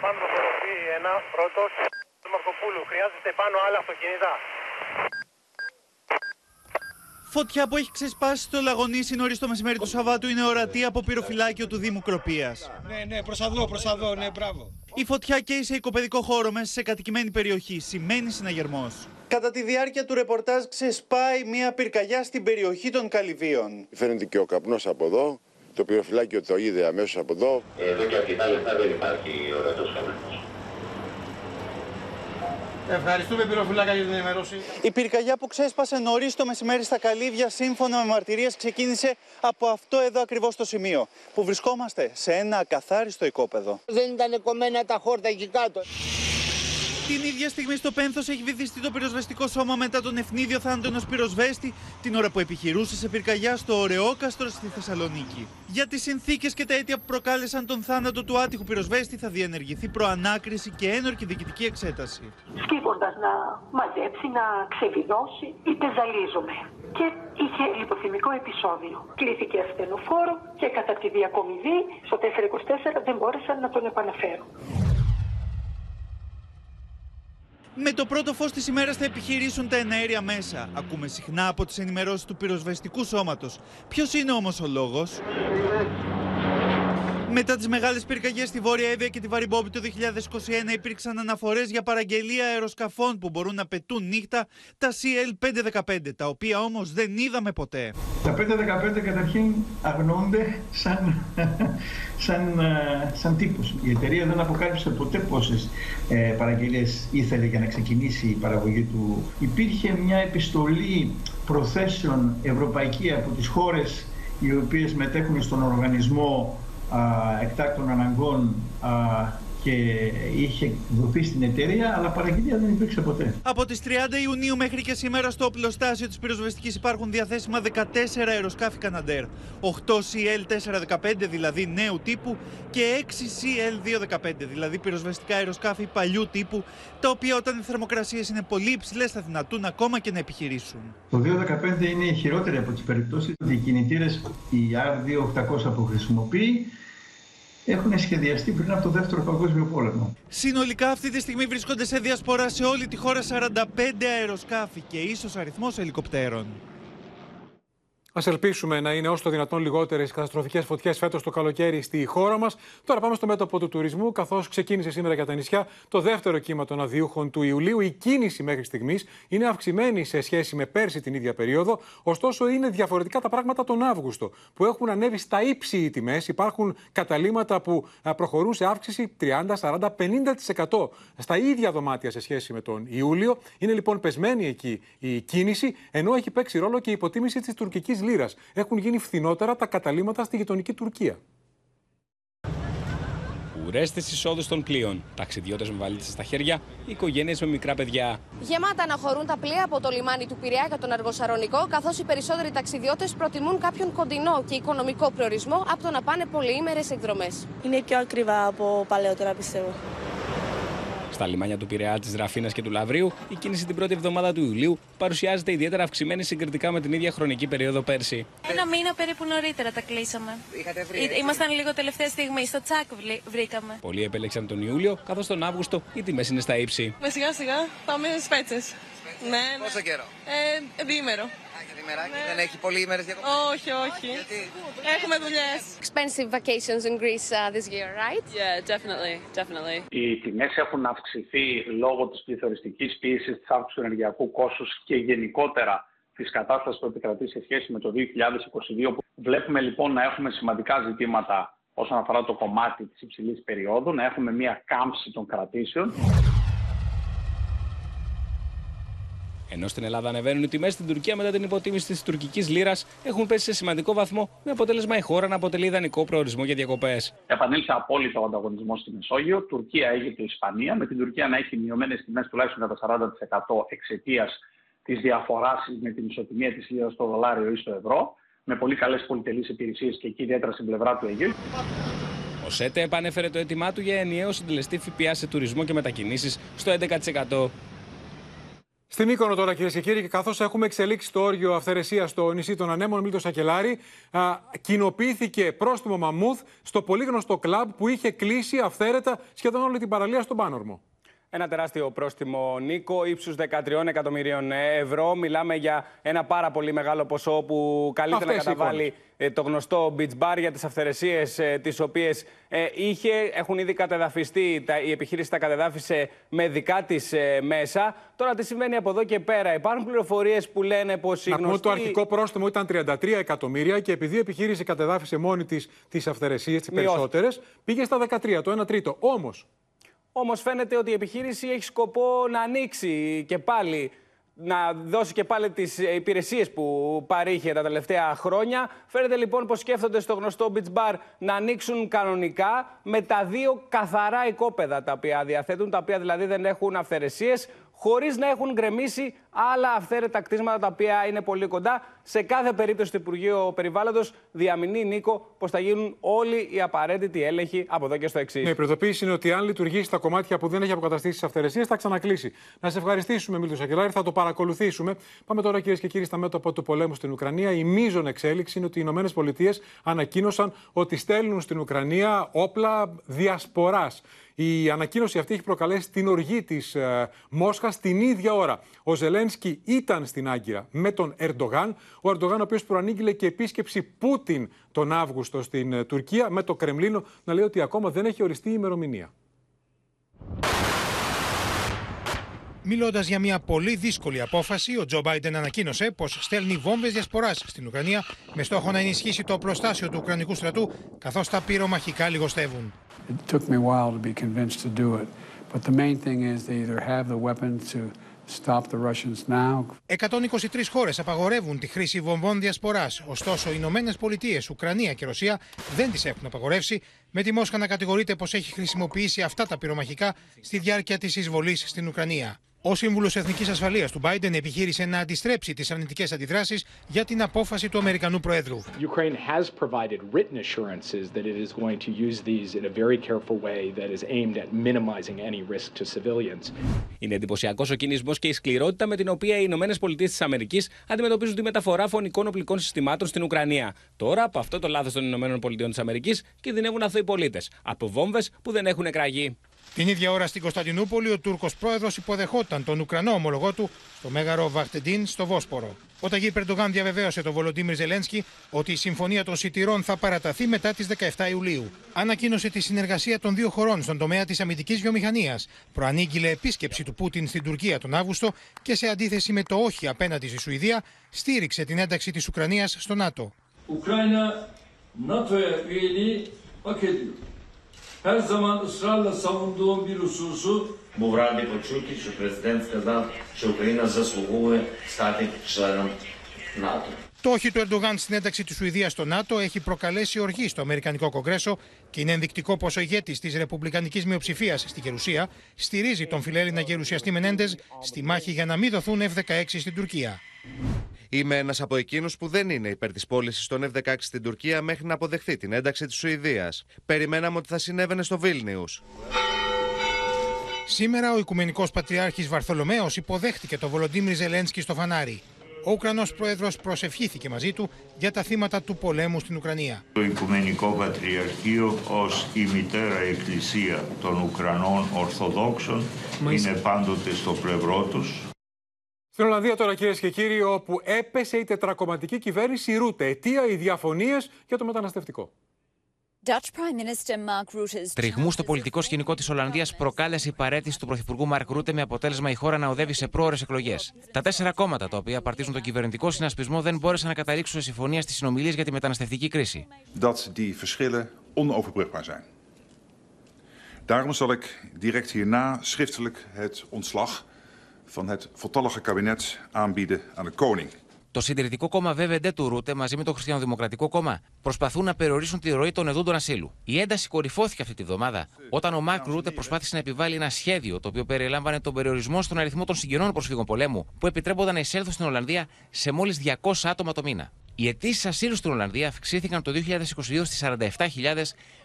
Speaker 48: Πάμε προχωρεί ένα πρώτο του Μαρκοπούλου. Χρειάζεται πάνω άλλα αυτοκίνητα.
Speaker 49: Φωτιά που έχει ξεσπάσει στο Λαγονίσι νωρίς το μεσημέρι του Σαββάτου είναι ορατή από πυροφυλάκιο του Δήμου Κροπίας.
Speaker 50: Ναι, ναι, προς εδώ, προς εδώ, ναι, μπράβο.
Speaker 49: Η φωτιά καίει σε οικοπαιδικό χώρο μέσα σε κατοικημένη περιοχή. Σημαίνει συναγερμός. Κατά τη διάρκεια του ρεπορτάζ ξεσπάει μια πυρκαγιά στην περιοχή των Καλυβίων.
Speaker 43: Φαίνεται και ο καπνός από εδώ. Το πυροφυλάκιο το είδε αμέσως από εδώ.
Speaker 51: Εδώ και αρκετά λεπτά δεν υπάρχει ορατός καπνός.
Speaker 50: Ευχαριστούμε πυροφυλάκα για την ενημέρωση.
Speaker 49: Η πυρκαγιά που ξέσπασε νωρίς το μεσημέρι στα Καλύβια, σύμφωνα με μαρτυρίες, ξεκίνησε από αυτό εδώ ακριβώς το σημείο. Που βρισκόμαστε σε ένα ακαθάριστο οικόπεδο.
Speaker 52: Δεν ήταν κομμένα τα χόρτα εκεί κάτω.
Speaker 49: Την ίδια στιγμή στο Πένθος έχει βυθιστεί το πυροσβεστικό σώμα μετά τον ευνίδιο θάνατο ενός πυροσβέστη την ώρα που επιχειρούσε σε πυρκαγιά στο Ωρεόκαστρο στη Θεσσαλονίκη. Για τις συνθήκες και τα αίτια που προκάλεσαν τον θάνατο του άτυχου πυροσβέστη θα διενεργηθεί προανάκριση και ένορκη διοικητική εξέταση.
Speaker 53: σκύβοντας να μαζέψει, να ξεβιδώσει, είπε ζαλίζομαι. Και είχε λιποθυμικό επεισόδιο. Κλήθηκε ασθενοφόρο και κατά τη διακομιδή στο 424 δεν μπόρεσαν να τον επαναφέρουν.
Speaker 49: Με το πρώτο φως της ημέρας θα επιχειρήσουν τα εναέρια μέσα. Ακούμε συχνά από τις ενημερώσεις του πυροσβεστικού σώματος. Ποιος είναι όμως ο λόγος; Μετά τις μεγάλες πυρκαγιές στη Βόρεια Εύβοια και τη Βαριμπόμπη το 2021 υπήρξαν αναφορές για παραγγελία αεροσκαφών που μπορούν να πετούν νύχτα τα CL515, τα οποία όμως δεν είδαμε ποτέ.
Speaker 54: Τα 5-15 καταρχήν αγνοούνται σαν, σαν, ε, σαν τύπος. Η εταιρεία δεν αποκάλυψε ποτέ πόσες ε, παραγγελίες ήθελε για να ξεκινήσει η παραγωγή του. Υπήρχε μια επιστολή προθέσεων ευρωπαϊκή από τις χώρες οι οποίες μετέχουν στον οργανισμό α, εκτάκτων αναγκών α, και είχε δοθεί στην εταιρεία, αλλά παραγγελία δεν υπήρξε ποτέ.
Speaker 49: Από τις 30 Ιουνίου μέχρι και σήμερα στο οπλοστάσιο της πυροσβεστικής υπάρχουν διαθέσιμα 14 αεροσκάφη Καναντέρ, 8 CL415 δηλαδή νέου τύπου και 6 CL215 δηλαδή πυροσβεστικά αεροσκάφη παλιού τύπου, τα οποία όταν οι θερμοκρασίες είναι πολύ υψηλές θα δυνατούν ακόμα και να επιχειρήσουν.
Speaker 54: Το 215 είναι η χειρότερη από τις περιπτώσεις. Οι κινητήρες, οι R2800 που χρησιμοποιεί, έχουν σχεδιαστεί πριν από το Δεύτερο Παγκόσμιο Πόλεμο.
Speaker 49: Συνολικά αυτή τη στιγμή βρίσκονται σε διασπορά σε όλη τη χώρα 45 αεροσκάφη και ίσως αριθμός ελικοπτέρων.
Speaker 2: Α ελπίσουμε να είναι όσο το δυνατόν λιγότερες οι καταστροφικές φωτιές φέτος το καλοκαίρι στη χώρα μας. Τώρα πάμε στο μέτωπο του τουρισμού, καθώς ξεκίνησε σήμερα για τα νησιά το δεύτερο κύμα των αδειούχων του Ιουλίου. Η κίνηση μέχρι στιγμής είναι αυξημένη σε σχέση με πέρσι την ίδια περίοδο. Ωστόσο, είναι διαφορετικά τα πράγματα τον Αύγουστο, που έχουν ανέβει στα ύψη οι τιμές. Υπάρχουν καταλήμματα που α, προχωρούν σε αύξηση 30, 40, 50% στα ίδια δωμάτια σε σχέση με τον Ιούλιο. Είναι λοιπόν πεσμένη εκεί η κίνηση, ενώ έχει παίξει ρόλο και η υποτίμηση της τουρκικής λίρα. Έχουν γίνει φθηνότερα τα καταλήμματα στη γειτονική Τουρκία.
Speaker 55: Ουρέ στι εισόδους των πλοίων, ταξιδιώτες με βαλίτσε στα χέρια, οικογένειες με μικρά παιδιά.
Speaker 56: Γεμάτα αναχωρούν τα πλοία από το λιμάνι του Πειραιά για τον Αργοσαρονικό, καθώς οι περισσότεροι ταξιδιώτες προτιμούν κάποιον κοντινό και οικονομικό προορισμό από το να πάνε πολυήμερες εκδρομές.
Speaker 57: Είναι πιο ακριβά από παλαιότερα, πιστεύω.
Speaker 55: Στα λιμάνια του Πειραιά, της Ραφίνας και του Λαβρίου, η κίνηση την πρώτη εβδομάδα του Ιουλίου παρουσιάζεται ιδιαίτερα αυξημένη συγκριτικά με την ίδια χρονική περίοδο πέρσι.
Speaker 58: Ένα μήνα περίπου νωρίτερα τα κλείσαμε. Είχατε βρει. Ή- Ήμασταν λίγο τελευταία στιγμή. Στο τσάκ βλή- βρήκαμε.
Speaker 55: Πολλοί επέλεξαν τον Ιούλιο, καθώς τον Αύγουστο οι τιμές είναι στα ύψη.
Speaker 58: Με σιγά σιγά πάμε στις πέτσε. Ναι, ναι.
Speaker 59: Πόσο καιρό;
Speaker 58: Ε, διήμερο.
Speaker 59: Δεν έχει πολλοί ημέρες διακοπές.
Speaker 58: Όχι, όχι. Έχουμε δουλειές.
Speaker 60: Expensive vacations in Greece uh, this year, right?
Speaker 58: Yeah, definitely, definitely.
Speaker 56: Οι τιμές έχουν αυξηθεί λόγω της πληθωριστικής πίεσης, της αύξησης του ενεργειακού κόστους και γενικότερα της κατάστασης που επικρατεί σε σχέση με το 2022. Βλέπουμε λοιπόν να έχουμε σημαντικά ζητήματα όσον αφορά το κομμάτι της υψηλής περίοδου, να έχουμε μια κάμψη των κρατήσεων.
Speaker 55: Ενώ στην Ελλάδα ανεβαίνουν οι τιμές, στην Τουρκία μετά την υποτίμηση της τουρκικής λίρας έχουν πέσει σε σημαντικό βαθμό, με αποτέλεσμα η χώρα να αποτελεί ιδανικό προορισμό για διακοπές.
Speaker 56: Επανήλθε απόλυτο ο ανταγωνισμός στη Μεσόγειο. Τουρκία, Αίγυπτο, Ισπανία. Με την Τουρκία να έχει μειωμένες τιμές τουλάχιστον κατά 40% εξαιτίας της διαφοράς με την ισοτιμία της λίρας στο δολάριο ή στο ευρώ. Με πολύ καλές πολυτελείς υπηρεσίες και εκεί ιδιαίτερα στην πλευρά του Αιγαίου.
Speaker 55: Ο ΣΕΤΕ επανέφερε το αίτημά του για ενιαίο συντελεστή ΦΠΑ σε τουρισμό και μετακινήσεις στο 11%.
Speaker 2: Στην Μύκονο τώρα, κυρίες και κύριοι, και καθώς έχουμε εξελίξει το όριο αυθαιρεσίας στο νησί των Ανέμων, Μίλτο Σακελάρη, α, κοινοποιήθηκε πρόστιμο μαμούθ στο πολύ γνωστό κλαμπ που είχε κλείσει αυθαίρετα σχεδόν όλη την παραλία στον Πάνορμο.
Speaker 55: Ένα τεράστιο πρόστιμο, Νίκο, ύψους 13 εκατομμυρίων ευρώ. Μιλάμε για ένα πάρα πολύ μεγάλο ποσό που καλείται
Speaker 2: Αυτές
Speaker 55: να
Speaker 2: οι
Speaker 55: καταβάλει ε, το γνωστό beach bar για τις αυθαιρεσίες ε, τις οποίες ε, είχε. Έχουν ήδη κατεδαφιστεί, τα, η επιχείρηση τα κατεδάφισε με δικά της ε, μέσα. Τώρα τι συμβαίνει από εδώ και πέρα; Υπάρχουν πληροφορίες που λένε πως η
Speaker 2: Να πούμε ότι
Speaker 55: γνωστή...
Speaker 2: το αρχικό πρόστιμο ήταν 33 εκατομμύρια και επειδή η επιχείρηση κατεδάφισε μόνη της τις αυθαιρεσίες, τις
Speaker 55: Μειώθηκε.
Speaker 2: περισσότερες, πήγε στα 13, το 1 τρίτο. Όμως,
Speaker 55: Όμως φαίνεται ότι η επιχείρηση έχει σκοπό να ανοίξει και πάλι, να δώσει και πάλι τις υπηρεσίες που παρήχε τα τελευταία χρόνια. Φαίνεται λοιπόν πως σκέφτονται στο γνωστό beach bar να ανοίξουν κανονικά με τα δύο καθαρά οικόπεδα τα οποία διαθέτουν, τα οποία δηλαδή δεν έχουν αυθαιρεσίες, χωρίς να έχουν γκρεμίσει άλλα αυθαίρετα κτίσματα τα οποία είναι πολύ κοντά. Σε κάθε περίπτωση το Υπουργείο Περιβάλλοντος διαμηνεί, Νίκο, πως θα γίνουν όλοι οι απαραίτητοι έλεγχοι από εδώ και στο εξής.
Speaker 2: ναι, η προειδοποίηση είναι ότι αν λειτουργήσει τα κομμάτια που δεν έχει αποκαταστήσει τις αυθαιρεσίες, θα ξανακλείσει. Να σε ευχαριστήσουμε, Μίλτος Σακελάρη, θα το παρακολουθήσουμε. Πάμε τώρα, κυρίες και κύριοι, στα μέτωπα του πολέμου στην Ουκρανία. Η μείζον εξέλιξη είναι ότι οι Ηνωμένες Πολιτείες ανακοίνωσαν ότι στέλνουν στην Ουκρανία όπλα διασποράς. Η ανακοίνωση αυτή έχει προκαλέσει την οργή της ε, Μόσχας την ίδια ώρα. Ο Ζελένσκι ήταν στην Άγκυρα με τον Ερντογάν. Ο Ερντογάν, ο οποίος προανήγγειλε και επίσκεψη Πούτιν τον Αύγουστο στην ε, Τουρκία, με το Κρεμλίνο να λέει ότι ακόμα δεν έχει οριστεί η ημερομηνία.
Speaker 54: Μιλώντας για μια πολύ δύσκολη απόφαση, ο Τζο Μπάιντεν ανακοίνωσε πως στέλνει βόμβες διασποράς στην Ουκρανία με στόχο να ενισχύσει το προστάσιο του Ουκρανικού στρατού, καθώς τα πυρομαχικά λιγοστεύουν.
Speaker 61: It took me a while to be convinced to do it. But the main thing is they either have the weapons to stop the Russians now.
Speaker 54: 123 χώρες απαγορεύουν τη χρήση βομβών διασποράς. Ωστόσο, οι Ηνωμένες Πολιτείες, Ουκρανία και Ρωσία δεν τις έχουν απαγορεύσει, με τη Μόσχα να κατηγορείται πως έχει χρησιμοποιήσει αυτά τα πυρομαχικά στη διάρκεια της εισβολής στην Ουκρανία. Ο Σύμβουλος Εθνικής Ασφαλείας του Biden επιχείρησε να αντιστρέψει τις αρνητικές αντιδράσεις για την απόφαση του Αμερικανού Προέδρου.
Speaker 62: Ukraine has provided written assurances that it is going to use these in a very careful way that is aimed at minimizing any risk to civilians.
Speaker 55: Είναι εντυπωσιακός ο κινησμός και η σκληρότητα με την οποία οι Ηνωμένες Πολιτείες της Αμερικής αντιμετωπίζουν τη μεταφορά φωνικών οπλικών συστημάτων στην Ουκρανία. Τώρα, από αυτό το λάθος των Ηνωμένων Πολιτείων της Αμερικής, κινδυνεύουν αθώοι πολίτες από βόμβες που δεν έχουν εκραγεί.
Speaker 54: Την ίδια ώρα στην Κωνσταντινούπολη, ο Τούρκος πρόεδρος υποδεχόταν τον Ουκρανό ομολογό του στο μέγαρο Βαχτεντίν στο Βόσπορο. Ο Ταγί Περντογάν διαβεβαίωσε τον Βολοντίμιρ Ζελένσκι ότι η συμφωνία των σιτηρών θα παραταθεί μετά τις 17 Ιουλίου. Ανακοίνωσε τη συνεργασία των δύο χωρών στον τομέα της αμυντικής βιομηχανίας. Προανήγγειλε επίσκεψη του Πούτιν στην Τουρκία τον Αύγουστο και σε αντίθεση με το όχι απέναντι στη Σουηδία, στήριξε την ένταξη της Ουκρανίας στο ΝΑΤΟ.
Speaker 63: Ukrayna NATO'ya üyeliği hak ediyor Her zaman ısrarla savunduğum bir hususu
Speaker 64: Був радий почути, що президент сказав, що Україна заслуговує стати членом НАТО.
Speaker 54: Το όχι του Ερντογάν στην ένταξη τη Σουηδία στο ΝΑΤΟ έχει προκαλέσει οργή στο Αμερικανικό Κογκρέσο και είναι ενδεικτικό πω ο ηγέτη τη Ρεπουμπλικανική Μειοψηφία στη Γερουσία στηρίζει τον φιλέλληνα γερουσιαστή Μενέντε στη μάχη για να μην δοθούν F-16 στην Τουρκία.
Speaker 37: Είμαι ένας από εκείνους που δεν είναι υπέρ της πώλησης των F-16 στην Τουρκία μέχρι να αποδεχθεί την ένταξη της Σουηδίας. Περιμέναμε ότι θα συνέβαινε στο Βίλνιους.
Speaker 54: Σήμερα ο Οικουμενικός Πατριάρχης Βαρθολομαίο υποδέχτηκε το Βολοντίμιρ Ζελένσκι στο φανάρι. Ο Ουκρανός πρόεδρος προσευχήθηκε μαζί του για τα θύματα του πολέμου στην Ουκρανία.
Speaker 65: Το Οικουμενικό Πατριαρχείο ως η μητέρα εκκλησία των Ουκρανών Ορθοδόξων είναι πάντοτε στο πλευρό τους.
Speaker 2: Στην Ολλανδία τώρα κυρίες και κύριοι όπου έπεσε η τετρακομματική κυβέρνηση Ρούτε. Αιτία οι διαφωνίες για το μεταναστευτικό.
Speaker 66: Τριγμούς στο πολιτικό σκηνικό της Ολλανδίας προκάλεσε η παρέτηση του Πρωθυπουργού Μαρκ Ρούτε με αποτέλεσμα η χώρα να οδεύει σε πρόορε εκλογές. Τα τέσσερα κόμματα τα οποία απαρτίζουν τον κυβερνητικό συνασπισμό δεν μπόρεσαν να καταλήξουν σε συμφωνία στις συνομιλίες για τη μεταναστευτική κρίση.
Speaker 67: Dat die verschillen onoverbrugbaar zijn. Daarom zal ik direct hierna schriftelijk het ontslag van het voltallige kabinet aanbieden aan de koning.
Speaker 66: Το συντηρητικό κόμμα ΒΒΔ του Ρούτε μαζί με το Χριστιανοδημοκρατικό κόμμα προσπαθούν να περιορίσουν τη ροή των εδούντων ασύλου. Η ένταση κορυφώθηκε αυτή τη βδομάδα όταν ο Μάρκ Ρούτε προσπάθησε να επιβάλλει ένα σχέδιο το οποίο περιλάμβανε τον περιορισμό στον αριθμό των συγγενών προσφύγων πολέμου που επιτρέπονταν να εισέλθουν στην Ολλανδία σε μόλις 200 άτομα το μήνα. Οι αιτήσεις ασύλου στην Ολλανδία αυξήθηκαν το 2022 στις 47.000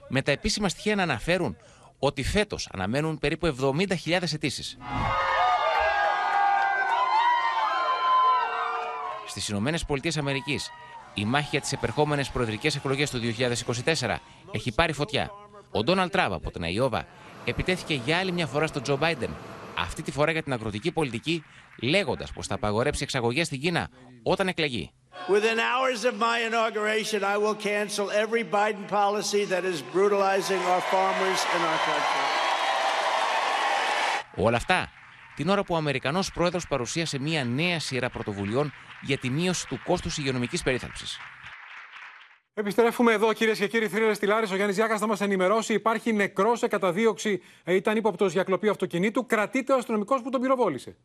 Speaker 66: με τα επίσημα στοιχεία να αναφέρουν ότι φέτος αναμένουν περίπου 70.000 αιτήσεις. Στις Ηνωμένες Πολιτείες Αμερικής, η μάχη για τις επερχόμενες προεδρικές εκλογές του 2024 έχει πάρει φωτιά. Ο Ντόναλτ Τραμπ από την Αϊόβα επιτέθηκε για άλλη μια φορά στον Τζο Μπάιντεν, αυτή τη φορά για την αγροτική πολιτική, λέγοντας πως θα απαγορέψει εξαγωγές στην Κίνα όταν εκλεγεί.
Speaker 68: Within hours of my inauguration, I will cancel every Biden policy that is brutalizing our farmers in our country.
Speaker 66: Όλα αυτά την ώρα που ο Αμερικανός πρόεδρος παρουσίασε μια νέα σειρά πρωτοβουλειών για τη μείωση του κόστους υγειονομικής περίθαλψης.
Speaker 2: Επιστρέφουμε εδώ, κυρίες και κύριοι. Θρύλες στη Λάρη. Ο Γιάννης Διάκα θα μας ενημερώσει. Υπάρχει νεκρός σε καταδίωξη. Ε, ήταν ύποπτος για κλοπή αυτοκινήτου. Κρατείται ο αστυνομικός που τον πυροβόλησε.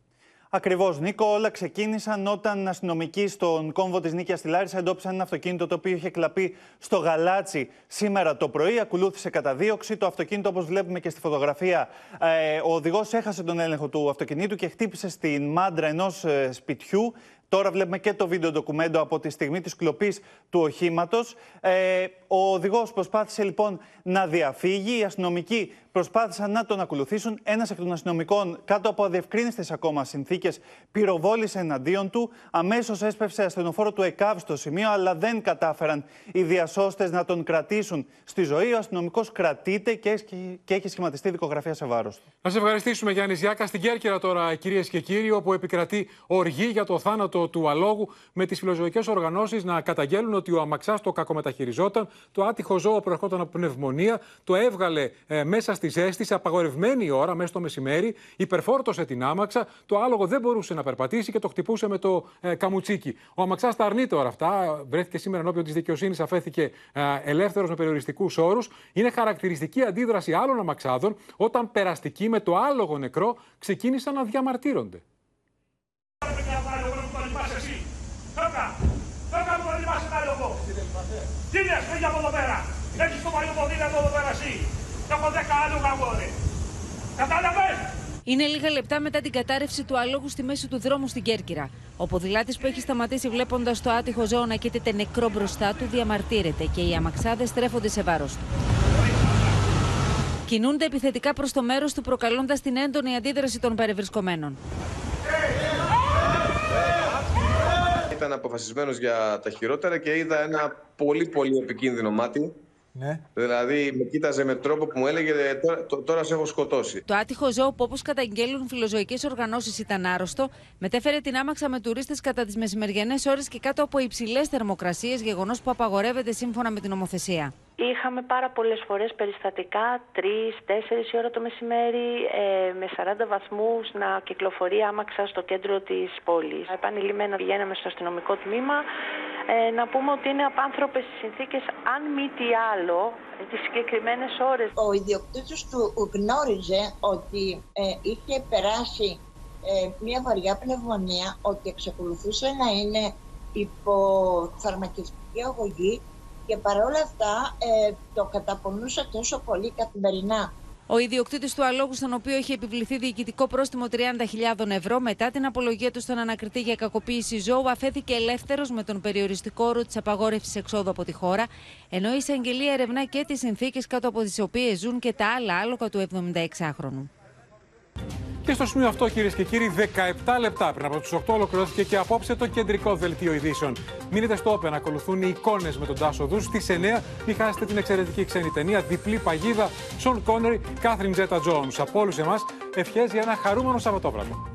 Speaker 49: Ακριβώς, Νίκο. Όλα ξεκίνησαν όταν αστυνομικοί στον κόμβο της Νίκη Αστυλάρη εντόπισαν ένα αυτοκίνητο το οποίο είχε κλαπεί στο γαλάτσι σήμερα το πρωί. Ακολούθησε καταδίωξη. Το αυτοκίνητο, όπως βλέπουμε και στη φωτογραφία, ε, ο οδηγός έχασε τον έλεγχο του αυτοκινήτου και χτύπησε στην μάντρα ενός ε, σπιτιού. Τώρα βλέπουμε και το βίντεο ντοκουμέντο από τη στιγμή της κλοπής του οχήματος. Ε, ο οδηγός προσπάθησε λοιπόν να διαφύγει. Οι αστυνομικοί προσπάθησαν να τον ακολουθήσουν. Ένας εκ των αστυνομικών, κάτω από αδιευκρίνηστες ακόμα συνθήκες, πυροβόλησε εναντίον του. Αμέσως έσπευσε ασθενοφόρο του ΕΚΑΒ στο σημείο, αλλά δεν κατάφεραν οι διασώστες να τον κρατήσουν στη ζωή. Ο αστυνομικός κρατείται και έχει, και έχει σχηματιστεί δικογραφία σε βάρος του.
Speaker 2: Να σε ευχαριστήσουμε Γιάννη Ζιάκα. Στην Κέρκυρα τώρα κυρίες και κύριοι, όπου επικρατεί οργή για το θάνατο του αλόγου με τις φιλοζωικές οργανώσεις να καταγγέλουν ότι ο Αμαξάς το κακομεταχειριζόταν. Το άτυχο ζώο προερχόταν από πνευμονία, το έβγαλε ε, μέσα στη ζέστη σε απαγορευμένη ώρα, μέσα στο μεσημέρι, υπερφόρτωσε την άμαξα. Το άλογο δεν μπορούσε να περπατήσει και το χτυπούσε με το ε, καμουτσίκι. Ο Αμαξάς τα αρνείται όλα αυτά. Βρέθηκε σήμερα ενώπιον της δικαιοσύνης, αφέθηκε ε, ελεύθερος με περιοριστικούς όρους. Είναι χαρακτηριστική αντίδραση άλλων αμαξάδων όταν περαστικοί με το άλογο νεκρό ξεκίνησαν να διαμαρτύρονται. Τι λες, φύγει από εδώ πέρα. Έχεις το παλιό ποδήλατο εδώ πέρα εσύ. Έχω δέκα άλογα εγώ, Κατάλαβες;
Speaker 69: Είναι λίγα λεπτά μετά την κατάρρευση του αλόγου στη μέση του δρόμου στην Κέρκυρα. Ο ποδηλάτης που έχει σταματήσει βλέποντας το άτυχο ζώο να κοίταται νεκρό μπροστά του διαμαρτύρεται και οι αμαξάδες στρέφονται σε βάρος του. Κινούνται επιθετικά προς το μέρος του, προκαλώντας την έντονη αντίδραση των παρευρισκομένων.
Speaker 70: ήταν αποφασισμένος για τα χειρότερα και είδα ένα πολύ πολύ επικίνδυνο μάτι. Ναι. Δηλαδή με κοίταζε με τρόπο που μου έλεγε τώρα, τώρα σε έχω σκοτώσει.
Speaker 69: Το άτυχο ζώο που όπως καταγγέλουν φιλοζωικές οργανώσεις ήταν άρρωστο, μετέφερε την άμαξα με τουρίστες κατά τις μεσημεριανές ώρες και κάτω από υψηλές θερμοκρασίες, γεγονός που απαγορεύεται σύμφωνα με την νομοθεσία.
Speaker 71: Είχαμε πάρα πολλές φορές περιστατικά, 3-4 η ώρα το μεσημέρι, ε, με 40 βαθμούς να κυκλοφορεί άμαξα στο κέντρο της πόλης. Επανειλημμένα πηγαίναμε στο αστυνομικό τμήμα. Ε, να πούμε ότι είναι απάνθρωπες οι συνθήκες, αν μη τι άλλο, τις συγκεκριμένες ώρες.
Speaker 72: Ο ιδιοκτήτης του γνώριζε ότι ε, είχε περάσει ε, μια βαριά πνευμονία, ότι εξακολουθούσε να είναι υπό φαρμακευτική αγωγή και παρόλα αυτά ε, το καταπονούσα τόσο πολύ καθημερινά.
Speaker 69: Ο ιδιοκτήτης του αλόγου, στον οποίο είχε επιβληθεί διοικητικό πρόστιμο 30.000 ευρώ μετά την απολογία του στον ανακριτή για κακοποίηση ζώου, αφέθηκε ελεύθερος με τον περιοριστικό όρο της απαγόρευσης εξόδου από τη χώρα, ενώ η εισαγγελία ερευνά και τις συνθήκες κάτω από τις οποίες ζουν και τα άλλα άλογα του 76χρονου.
Speaker 2: Και στο σημείο αυτό, κυρίες και κύριοι, 17 λεπτά πριν από του 8 ολοκληρώθηκε και απόψε το κεντρικό δελτίο ειδήσεων. Μείνετε στο Open, ακολουθούν οι εικόνες με τον Τάσο Δούς. Στις 9 μην χάσετε την εξαιρετική ξένη ταινία Διπλή Παγίδα, Σον Κόνερι, Κάθριν Τζέτα Τζόουν. Από όλους εμάς, ευχές για ένα χαρούμενο Σαββατόβραδο.